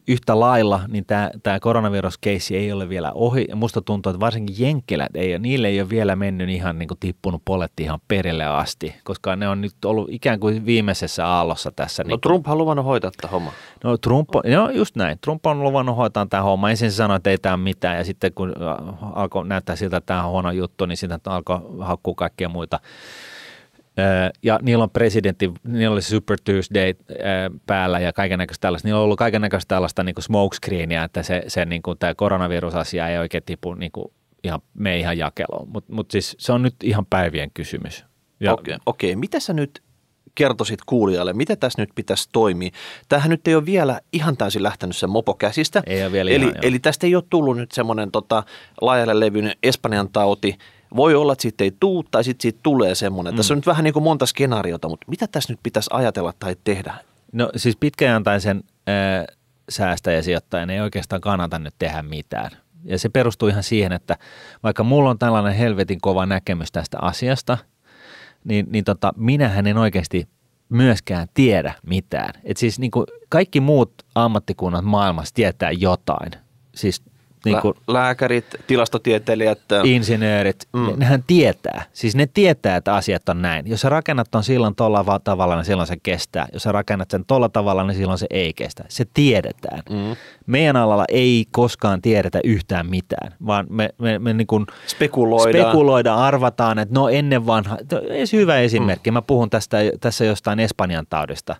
yhtä lailla, niin tämä, tämä koronaviruskeissi ei ole vielä ohi. Ja musta tuntuu, että varsinkin jenkkilät, ei, niille ei ole vielä mennyt ihan niin kuin tippunut poletti ihan perille asti, koska ne on nyt ollut ikään kuin viimeisessä aallossa tässä. No niin Trump on luvannut hoitaa tätä homma. No Trump, no just näin. Trump on luvannut hoitaa tämä homma. Ensin se sanoi, että ei tämä mitään ja sitten kun alkoi näyttää siltä, että tämä on huono juttu, niin sitten alkoi haukkua kaikkia muita ja niillä on presidentti, niillä oli Super Tuesday päällä ja kaiken näköistä tällaista. Niillä on ollut kaiken näköistä tällaista niin smokescreenia, että se, se niin kuin, tämä koronavirusasia ei oikein tipu niin kuin, ihan, me ihan jakeloon. Mutta mut siis se on nyt ihan päivien kysymys. Okei, okay, okay. mitä sä nyt kertoisit kuulijalle, miten tässä nyt pitäisi toimia? Tämähän nyt ei ole vielä ihan täysin lähtenyt se mopo käsistä. Ei ole vielä eli, ihan, eli tästä ei ole tullut nyt semmoinen tota, laajalle levyinen Espanjan tauti – voi olla, että siitä ei tuu tai sitten siitä tulee semmoinen. Mm. Tässä on nyt vähän niin kuin monta skenaariota, mutta mitä tässä nyt pitäisi ajatella tai tehdä? No siis pitkäjantaisen äh, säästäjäsijoittajan ei oikeastaan kannata nyt tehdä mitään. Ja se perustuu ihan siihen, että vaikka mulla on tällainen helvetin kova näkemys tästä asiasta, niin, niin tota, minähän en oikeasti myöskään tiedä mitään. Et siis niin kuin kaikki muut ammattikunnat maailmassa tietää jotain. Siis niin kuin, lääkärit, tilastotieteilijät. Insinöörit, mm. nehän tietää. Siis ne tietää, että asiat on näin. Jos sä rakennat on silloin tuolla tavalla, niin silloin se kestää. Jos sä rakennat sen tuolla tavalla, niin silloin se ei kestä. Se tiedetään. Mm. Meidän alalla ei koskaan tiedetä yhtään mitään, vaan me, me, me niin kuin spekuloidaan. spekuloidaan, arvataan, että no ennen vanha, hyvä esimerkki, mm. mä puhun tästä, tässä jostain Espanjan taudista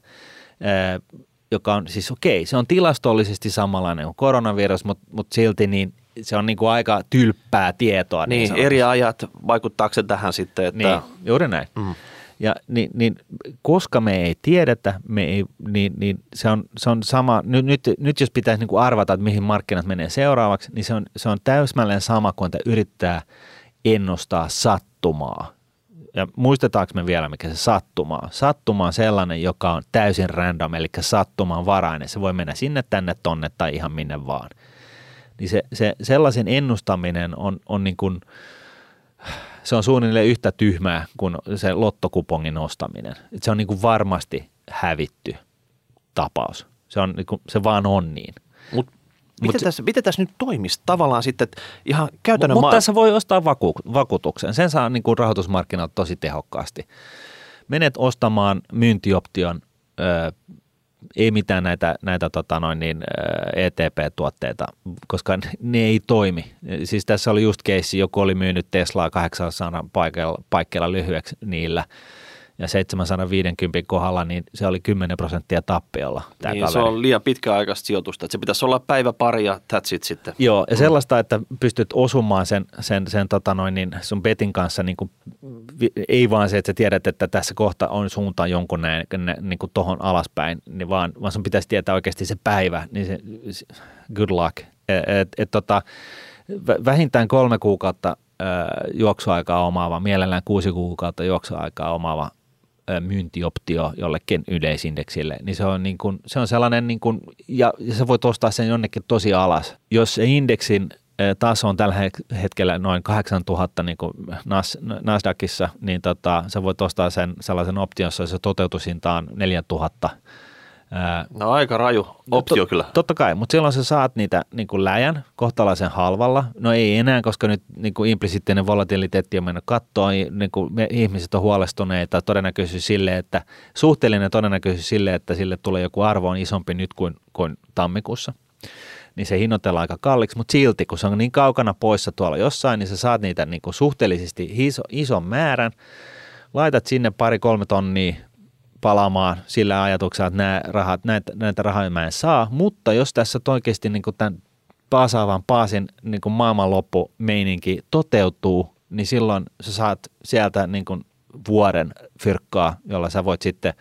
joka on siis okei, se on tilastollisesti samanlainen kuin koronavirus, mutta, mutta silti niin se on niin kuin aika tylppää tietoa. Niin, niin eri ajat vaikuttaako se tähän sitten? Että... Niin, juuri näin. Mm. Ja niin, niin, koska me ei tiedetä, me ei, niin, niin se, on, se on sama, nyt, nyt, nyt jos pitäisi niin kuin arvata, että mihin markkinat menee seuraavaksi, niin se on, se on täysmälleen sama kuin että yrittää ennustaa sattumaa ja muistetaanko me vielä, mikä se sattuma on? Sattuma on sellainen, joka on täysin random, eli sattuman varainen. Se voi mennä sinne, tänne, tonne tai ihan minne vaan. Niin se, se sellaisen ennustaminen on, on niin kuin, se on suunnilleen yhtä tyhmää kuin se lottokupongin ostaminen. Se on niin kuin varmasti hävitty tapaus. Se, on, niin kuin, se vaan on niin. Mutta Miten, tässä, miten tässä nyt toimisi tavallaan sitten, ihan käytännön Mutta tässä voi ostaa vaku, vakuutuksen. Sen saa niin kuin rahoitusmarkkinalta tosi tehokkaasti. Menet ostamaan myyntioption, ö, ei mitään näitä, näitä tota noin niin, ETP-tuotteita, koska ne ei toimi. Siis tässä oli just keissi, joku oli myynyt Teslaa 800 paikalla, paikkeilla lyhyeksi niillä – ja 750 kohdalla, niin se oli 10 prosenttia tappiolla. Tämä niin, se on liian pitkäaikaista sijoitusta, että se pitäisi olla päivä pari ja that's it sitten. Joo, ja mm. sellaista, että pystyt osumaan sen, sen, sen tota noin, niin sun betin kanssa, niin kuin, ei vaan se, että sä tiedät, että tässä kohta on suuntaan jonkun näin, niin kuin tohon alaspäin, niin vaan, vaan sun pitäisi tietää oikeasti se päivä, niin se, good luck. E, et, et, tota, vähintään kolme kuukautta juoksuaikaa omaava, mielellään kuusi kuukautta juoksuaikaa omaava myyntioptio jollekin yleisindeksille, niin se on, niin kuin, se on sellainen, niin kuin, ja, ja sä voit ostaa sen jonnekin tosi alas. Jos se indeksin taso on tällä hetkellä noin 8000 niin kuin Nas, Nasdaqissa, niin tota, sä voit ostaa sen sellaisen option, jossa se toteutusintaan 4000 No aika raju optio to, kyllä. Totta kai, mutta silloin sä saat niitä niin kuin läjän kohtalaisen halvalla. No ei enää, koska nyt niin kuin implisiittinen volatiliteetti on mennyt kattoon. Niin kuin me, ihmiset on huolestuneita. Todennäköisyys sille, että suhteellinen todennäköisyys sille, että sille tulee joku arvo on isompi nyt kuin, kuin tammikuussa. Niin se hinnoitellaan aika kalliiksi, mutta silti kun se on niin kaukana poissa tuolla jossain, niin sä saat niitä niin kuin suhteellisesti iso, ison määrän. Laitat sinne pari-kolme tonnia palaamaan sillä ajatuksella, että nämä rahat, näitä, näitä rahoja mä en saa, mutta jos tässä oikeasti niin tämän paasaavan paasin niin maailmanloppumeininki toteutuu, niin silloin sä saat sieltä niin vuoden fyrkkaa, jolla sä voit sitten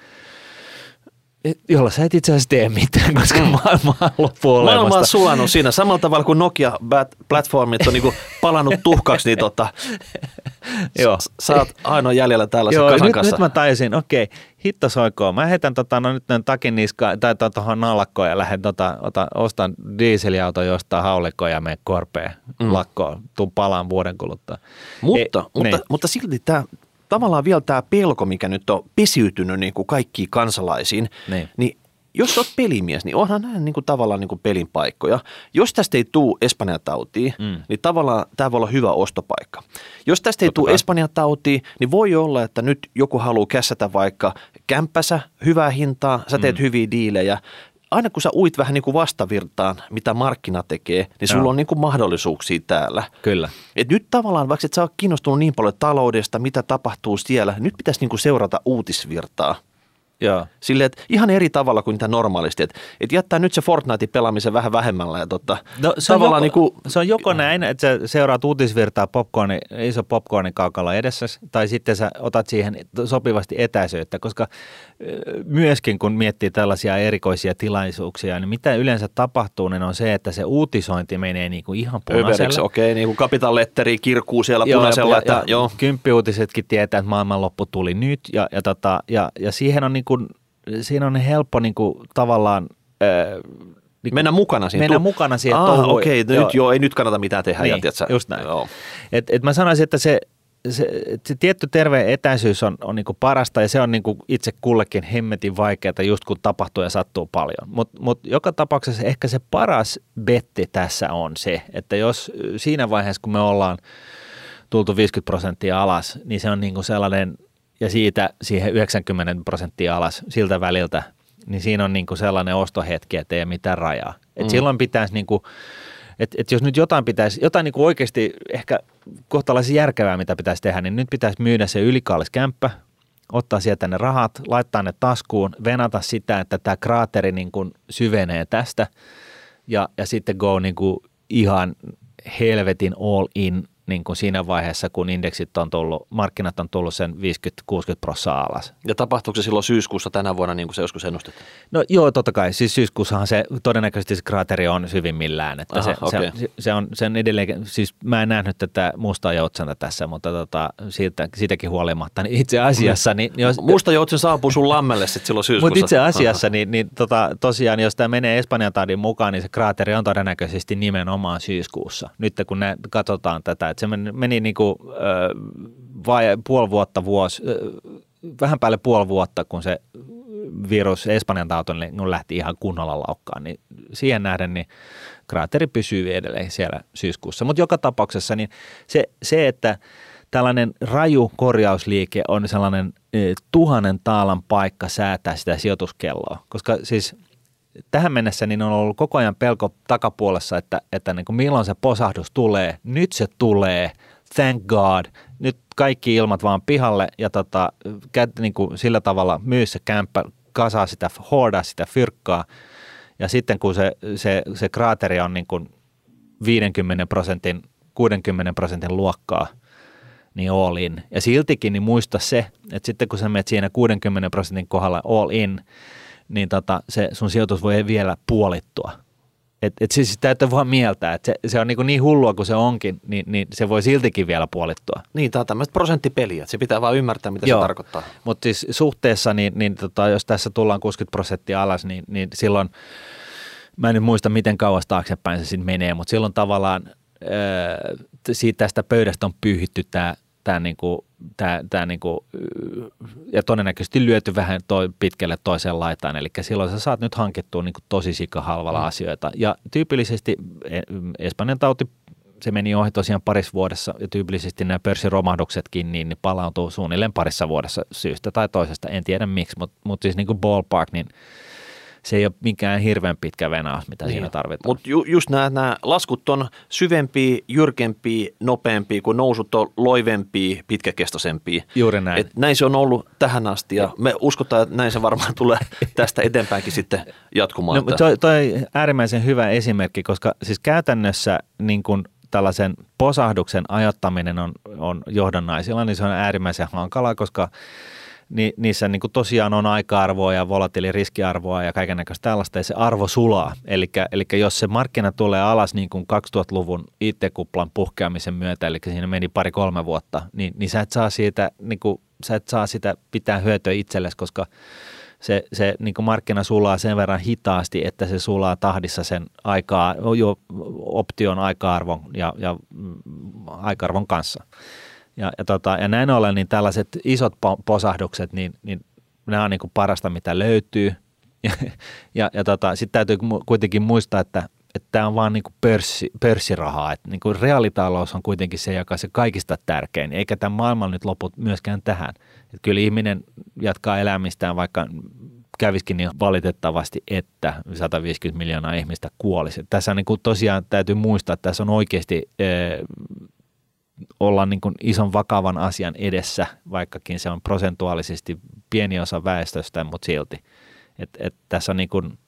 jolla sä et itse asiassa tee mitään, koska mm. maailma on loppu olemasta. Maailma on sulanut siinä samalla tavalla kuin Nokia-platformit on niin palannut tuhkaksi, niin tota, Joo. Sä oot ainoa jäljellä tällaisen Joo, kasan nyt, kanssa. nyt mä taisin, okei, hitto soikoon. Mä heitän tota, no nyt takin niska, tai tuohon nalakkoon ja lähden tota, ota, ostan dieseliauto jostain haulikkoon ja menen korpeen mm. lakkoon. Tuun palaan vuoden kuluttua. Mutta, Ei, mutta, niin. mutta silti tämä tavallaan vielä tämä pelko, mikä nyt on pesiytynyt niin kuin kaikkiin kansalaisiin, niin, niin jos olet pelimies, niin onhan nämä niin kuin tavallaan niin kuin pelin paikkoja. Jos tästä ei tule Espanjan tautia, mm. niin tavallaan tämä voi olla hyvä ostopaikka. Jos tästä ei tule Espanjan tautia, niin voi olla, että nyt joku haluaa kässätä vaikka kämppäsä hyvää hintaa, sä teet mm. hyviä diilejä. Aina kun sä uit vähän niin kuin vastavirtaan, mitä markkina tekee, niin sulla Joo. on niin kuin mahdollisuuksia täällä. Kyllä. Et nyt tavallaan, vaikka et sä ole kiinnostunut niin paljon taloudesta, mitä tapahtuu siellä, nyt pitäisi niin kuin seurata uutisvirtaa. Joo. Silleen, että ihan eri tavalla kuin mitä normaalisti. Että et jättää nyt se Fortnite pelaamisen vähän vähemmällä. Ja totta, no, se, on joko, niin kuin, se on joko näin, että sä seuraat uutisvirtaa popcorni, iso popcornin kaukalla edessä, tai sitten sä otat siihen sopivasti etäisyyttä, koska myöskin kun miettii tällaisia erikoisia tilaisuuksia, niin mitä yleensä tapahtuu, niin on se, että se uutisointi menee niin kuin ihan punaisella. Okei, okay, niin kuin Capital Letteri kirkuu siellä joo, punaisella. Ja, että, ja, joo. Kymppiuutisetkin tietää, että maailmanloppu tuli nyt, ja, ja, tota, ja, ja siihen on niin kuin, siinä on helppo niin kuin, tavallaan... Äh, niin mennä mukana siihen. Mennä mukana siihen ah, okei, okay, no nyt joo, ei nyt kannata mitään tehdä. Niin, ja, just näin. Joo. Et, et mä sanoisin, että se, se, se tietty terve etäisyys on, on niin parasta ja se on niin itse kullekin hemmetin vaikeaa just kun tapahtuu ja sattuu paljon. Mutta mut joka tapauksessa ehkä se paras betti tässä on se, että jos siinä vaiheessa kun me ollaan tultu 50 prosenttia alas, niin se on niin sellainen ja siitä siihen 90 prosenttia alas siltä väliltä, niin siinä on niin sellainen ostohetki, että ei ole mitään rajaa. Et mm. silloin pitäisi niin kuin, että et jos nyt jotain pitäisi, jotain niin kuin oikeasti ehkä kohtalaisen järkevää, mitä pitäisi tehdä, niin nyt pitäisi myydä se ylikallis kämppä, ottaa sieltä ne rahat, laittaa ne taskuun, venata sitä, että tämä kraateri niin kuin syvenee tästä ja, ja sitten go niin kuin ihan helvetin all in niin kuin siinä vaiheessa, kun indeksit on tullut, markkinat on tullut sen 50-60 prosenttia alas. Ja tapahtuuko se silloin syyskuussa tänä vuonna, niin kuin se joskus ennustettu? No joo, totta kai. Siis syyskuussahan se todennäköisesti se kraateri on syvimmillään. Että Aha, se, okay. se, se, on, sen edelleen, siis mä en nähnyt tätä mustaa joutsanta tässä, mutta tota, siitä, siitäkin huolimatta, niin itse asiassa... Niin, jos, Musta joutsen saapuu sun lammelle sitten silloin syyskuussa. Mutta itse asiassa, niin, niin tota, tosiaan, jos tämä menee Espanjan taidin mukaan, niin se kraateri on todennäköisesti nimenomaan syyskuussa. Nyt kun ne katsotaan tätä, että se meni, meni niin kuin, äh, vai puoli vuotta vuosi, äh, vähän päälle puoli vuotta, kun se virus Espanjan tautoon niin lähti ihan kunnolla laukkaan, niin siihen nähden niin kraateri pysyy edelleen siellä syyskuussa. Mutta joka tapauksessa niin se, se, että tällainen raju korjausliike on sellainen tuhannen taalan paikka säätää sitä sijoituskelloa, koska siis tähän mennessä niin on ollut koko ajan pelko takapuolessa, että, että niin kuin milloin se posahdus tulee. Nyt se tulee, thank God. Nyt kaikki ilmat vaan pihalle ja tota, niin kuin sillä tavalla myy se kämppä, kasaa sitä, hoordaa sitä fyrkkaa. Ja sitten kun se, se, se kraateri on niin kuin 50 prosentin, 60 prosentin luokkaa, niin all in. Ja siltikin niin muista se, että sitten kun sä menet siinä 60 prosentin kohdalla all in, niin tota, se sun sijoitus voi vielä puolittua. Et, et siis täytyy vaan mieltää, että se, se on niin, niin hullua kuin se onkin, niin, niin se voi siltikin vielä puolittua. Niin, tämä on tämmöistä prosenttipeliä, se pitää vaan ymmärtää, mitä Joo. se tarkoittaa. Mutta siis suhteessa, niin, niin tota, jos tässä tullaan 60 prosenttia alas, niin, niin silloin, mä en nyt muista miten kauas taaksepäin se sitten menee, mutta silloin tavallaan siitä tästä pöydästä on pyyhitty tämä tämä niinku, tää, tää niinku, ja todennäköisesti lyöty vähän toi, pitkälle toiseen laitaan. Eli silloin sä saat nyt hankittua niinku tosi sikahalvalla mm. asioita. Ja tyypillisesti e, Espanjan tauti se meni ohi tosiaan parissa vuodessa ja tyypillisesti nämä pörssiromahduksetkin niin palautuu suunnilleen parissa vuodessa syystä tai toisesta. En tiedä miksi, mutta, mutta siis niin kuin ballpark, niin se ei ole mikään hirveän pitkä venaus, mitä niin. siinä tarvitaan. Mutta ju, just nämä, nämä laskut on syvempiä, jyrkempiä, nopeampia, kuin nousut on loivempia, pitkäkestoisempia. Juuri näin. Et näin se on ollut tähän asti ja me uskotaan, että näin se varmaan tulee tästä eteenpäinkin sitten jatkumaan. No, toi, toi äärimmäisen hyvä esimerkki, koska siis käytännössä niin kun tällaisen posahduksen ajattaminen on, on johdannaisilla, niin se on äärimmäisen hankalaa, koska ni, niissä niin kuin tosiaan on aika-arvoa ja volatiili riskiarvoa ja kaiken näköistä tällaista, ja se arvo sulaa. Eli, eli jos se markkina tulee alas niin kuin 2000-luvun IT-kuplan puhkeamisen myötä, eli siinä meni pari-kolme vuotta, niin, niin sä et saa siitä, niin kuin, sä et saa sitä pitää hyötyä itsellesi, koska se, se niin markkina sulaa sen verran hitaasti, että se sulaa tahdissa sen aikaa, jo option aika-arvon ja, ja mm, aika-arvon kanssa. Ja, ja, tota, ja näin ollen niin tällaiset isot posahdukset, niin, niin nämä on niin kuin parasta, mitä löytyy. Ja, ja, ja tota, sitten täytyy kuitenkin muistaa, että että tämä on vaan niin kuin pörssi, pörssirahaa. Että niin kuin reaalitalous on kuitenkin se, joka on se kaikista tärkein, eikä tämä maailma nyt lopu myöskään tähän. Että kyllä ihminen jatkaa elämistään, vaikka käviskin niin valitettavasti, että 150 miljoonaa ihmistä kuolisi. Tässä on niin kuin tosiaan täytyy muistaa, että tässä on oikeasti olla niin kuin ison vakavan asian edessä, vaikkakin se on prosentuaalisesti pieni osa väestöstä, mutta silti. Et, et tässä, on niin kuin,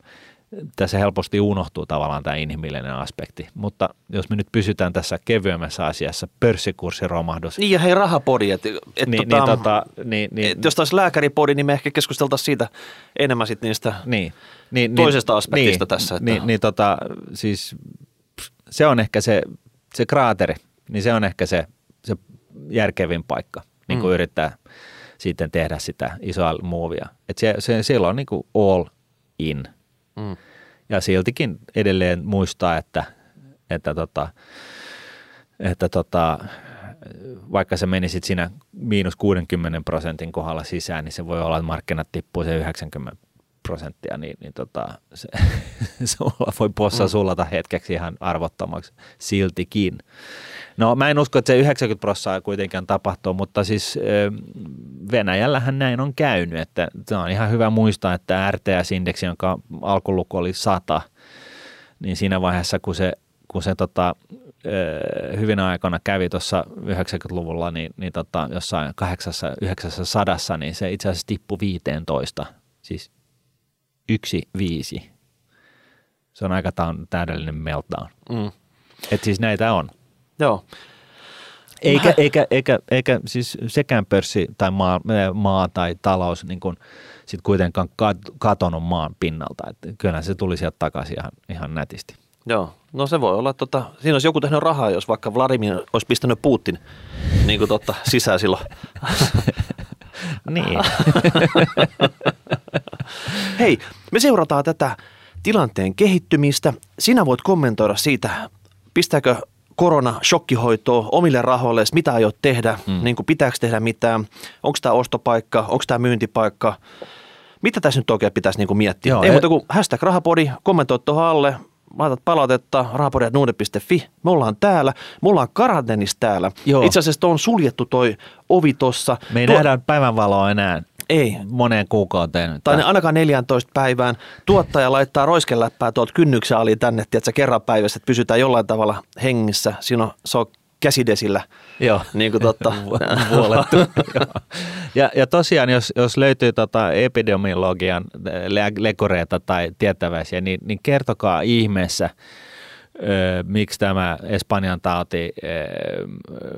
tässä helposti unohtuu tavallaan tämä inhimillinen aspekti. Mutta jos me nyt pysytään tässä kevyemmässä asiassa, pörssikurssiromahdus. Niin ja hei rahapodi, että et niin, tota, niin, tota, niin, niin, et jos taas lääkäripodi, niin me ehkä keskusteltaisiin siitä enemmän sit niistä niin, niin, toisesta niin, aspektista niin, tässä. Että. Niin, niin tota, siis se on ehkä se, se kraateri, niin se on ehkä se, se järkevin paikka niin kuin mm. yrittää sitten tehdä sitä isoa muovia. Että se, se, siellä on niin kuin all in. Mm. Ja siltikin edelleen muistaa, että, että, tota, että tota, vaikka se menisit siinä miinus 60 prosentin kohdalla sisään, niin se voi olla, että markkinat tippuu se 90 prosenttia, niin, niin tota, se, sulla voi possa mm. sulata hetkeksi ihan arvottomaksi siltikin. No mä en usko, että se 90 prosenttia kuitenkaan tapahtuu, mutta siis Venäjällähän näin on käynyt, että se on ihan hyvä muistaa, että RTS-indeksi, jonka alkuluku oli 100, niin siinä vaiheessa, kun se, kun se tota, hyvin aikana kävi tuossa 90-luvulla, niin, niin tota, jossain 800, niin se itse asiassa tippui 15, siis yksi viisi. Se on aika täydellinen meltdown. Mm. Et siis näitä on. Joo. Eikä, eikä, eikä, eikä siis sekään pörssi tai maa, maa tai talous niin kuin sit kuitenkaan katonut maan pinnalta. Että kyllä se tuli sieltä takaisin ihan, ihan nätisti. Joo, no se voi olla, tota, siinä olisi joku tehnyt rahaa, jos vaikka Vladimir olisi pistänyt Putin niin kuin totta, sisään silloin. niin. Hei, me seurataan tätä tilanteen kehittymistä. Sinä voit kommentoida siitä, pistääkö korona shokkihoitoa omille rahoille, mitä aiot tehdä, mm. niin kuin pitääkö tehdä mitään, onko tämä ostopaikka, onko tämä myyntipaikka, mitä tässä nyt oikein pitäisi niin kuin miettiä. Joo, Ei e- muuta kuin hashtag rahapodi, kommentoi tuohon alle, laitat palautetta rahapodi.nuude.fi. Me ollaan täällä, me ollaan karanteenissa täällä. Joo. Itse asiassa on suljettu toi ovi tuossa. Me ei Tuo... nähdä päivänvaloa enää. Ei. Moneen kuukauteen. Tai ne ainakaan 14 päivään. Tuottaja laittaa roiskeläppää tuolta kynnyksen ali tänne, että kerran päivässä, että pysytään jollain tavalla hengissä. Siinä on, se on käsidesillä. Joo. Niin kuin totta. ja, ja tosiaan, jos, jos löytyy tota epidemiologian lekoreita tai tietäväisiä, niin, niin kertokaa ihmeessä – miksi tämä Espanjan tauti,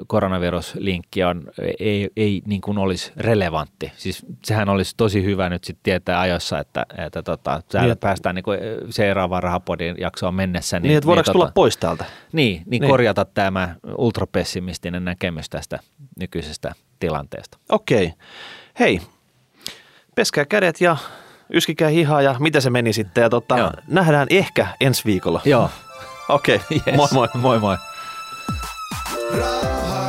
koronaviruslinkki on, ei, ei niin kuin olisi relevantti. Siis sehän olisi tosi hyvä nyt sitten tietää ajoissa, että, että tota, niin, päästään niin kuin seuraavaan rahapodin jaksoon mennessä. Niin, niin että voidaanko niin, tulla tota, pois täältä? Niin, niin, niin, korjata tämä ultrapessimistinen näkemys tästä nykyisestä tilanteesta. Okei. Hei, peskää kädet ja yskikää hihaa ja mitä se meni sitten. Ja tota, nähdään ehkä ensi viikolla. Joo. Okei, okay. yes. moi moi. Moi moi. Raha.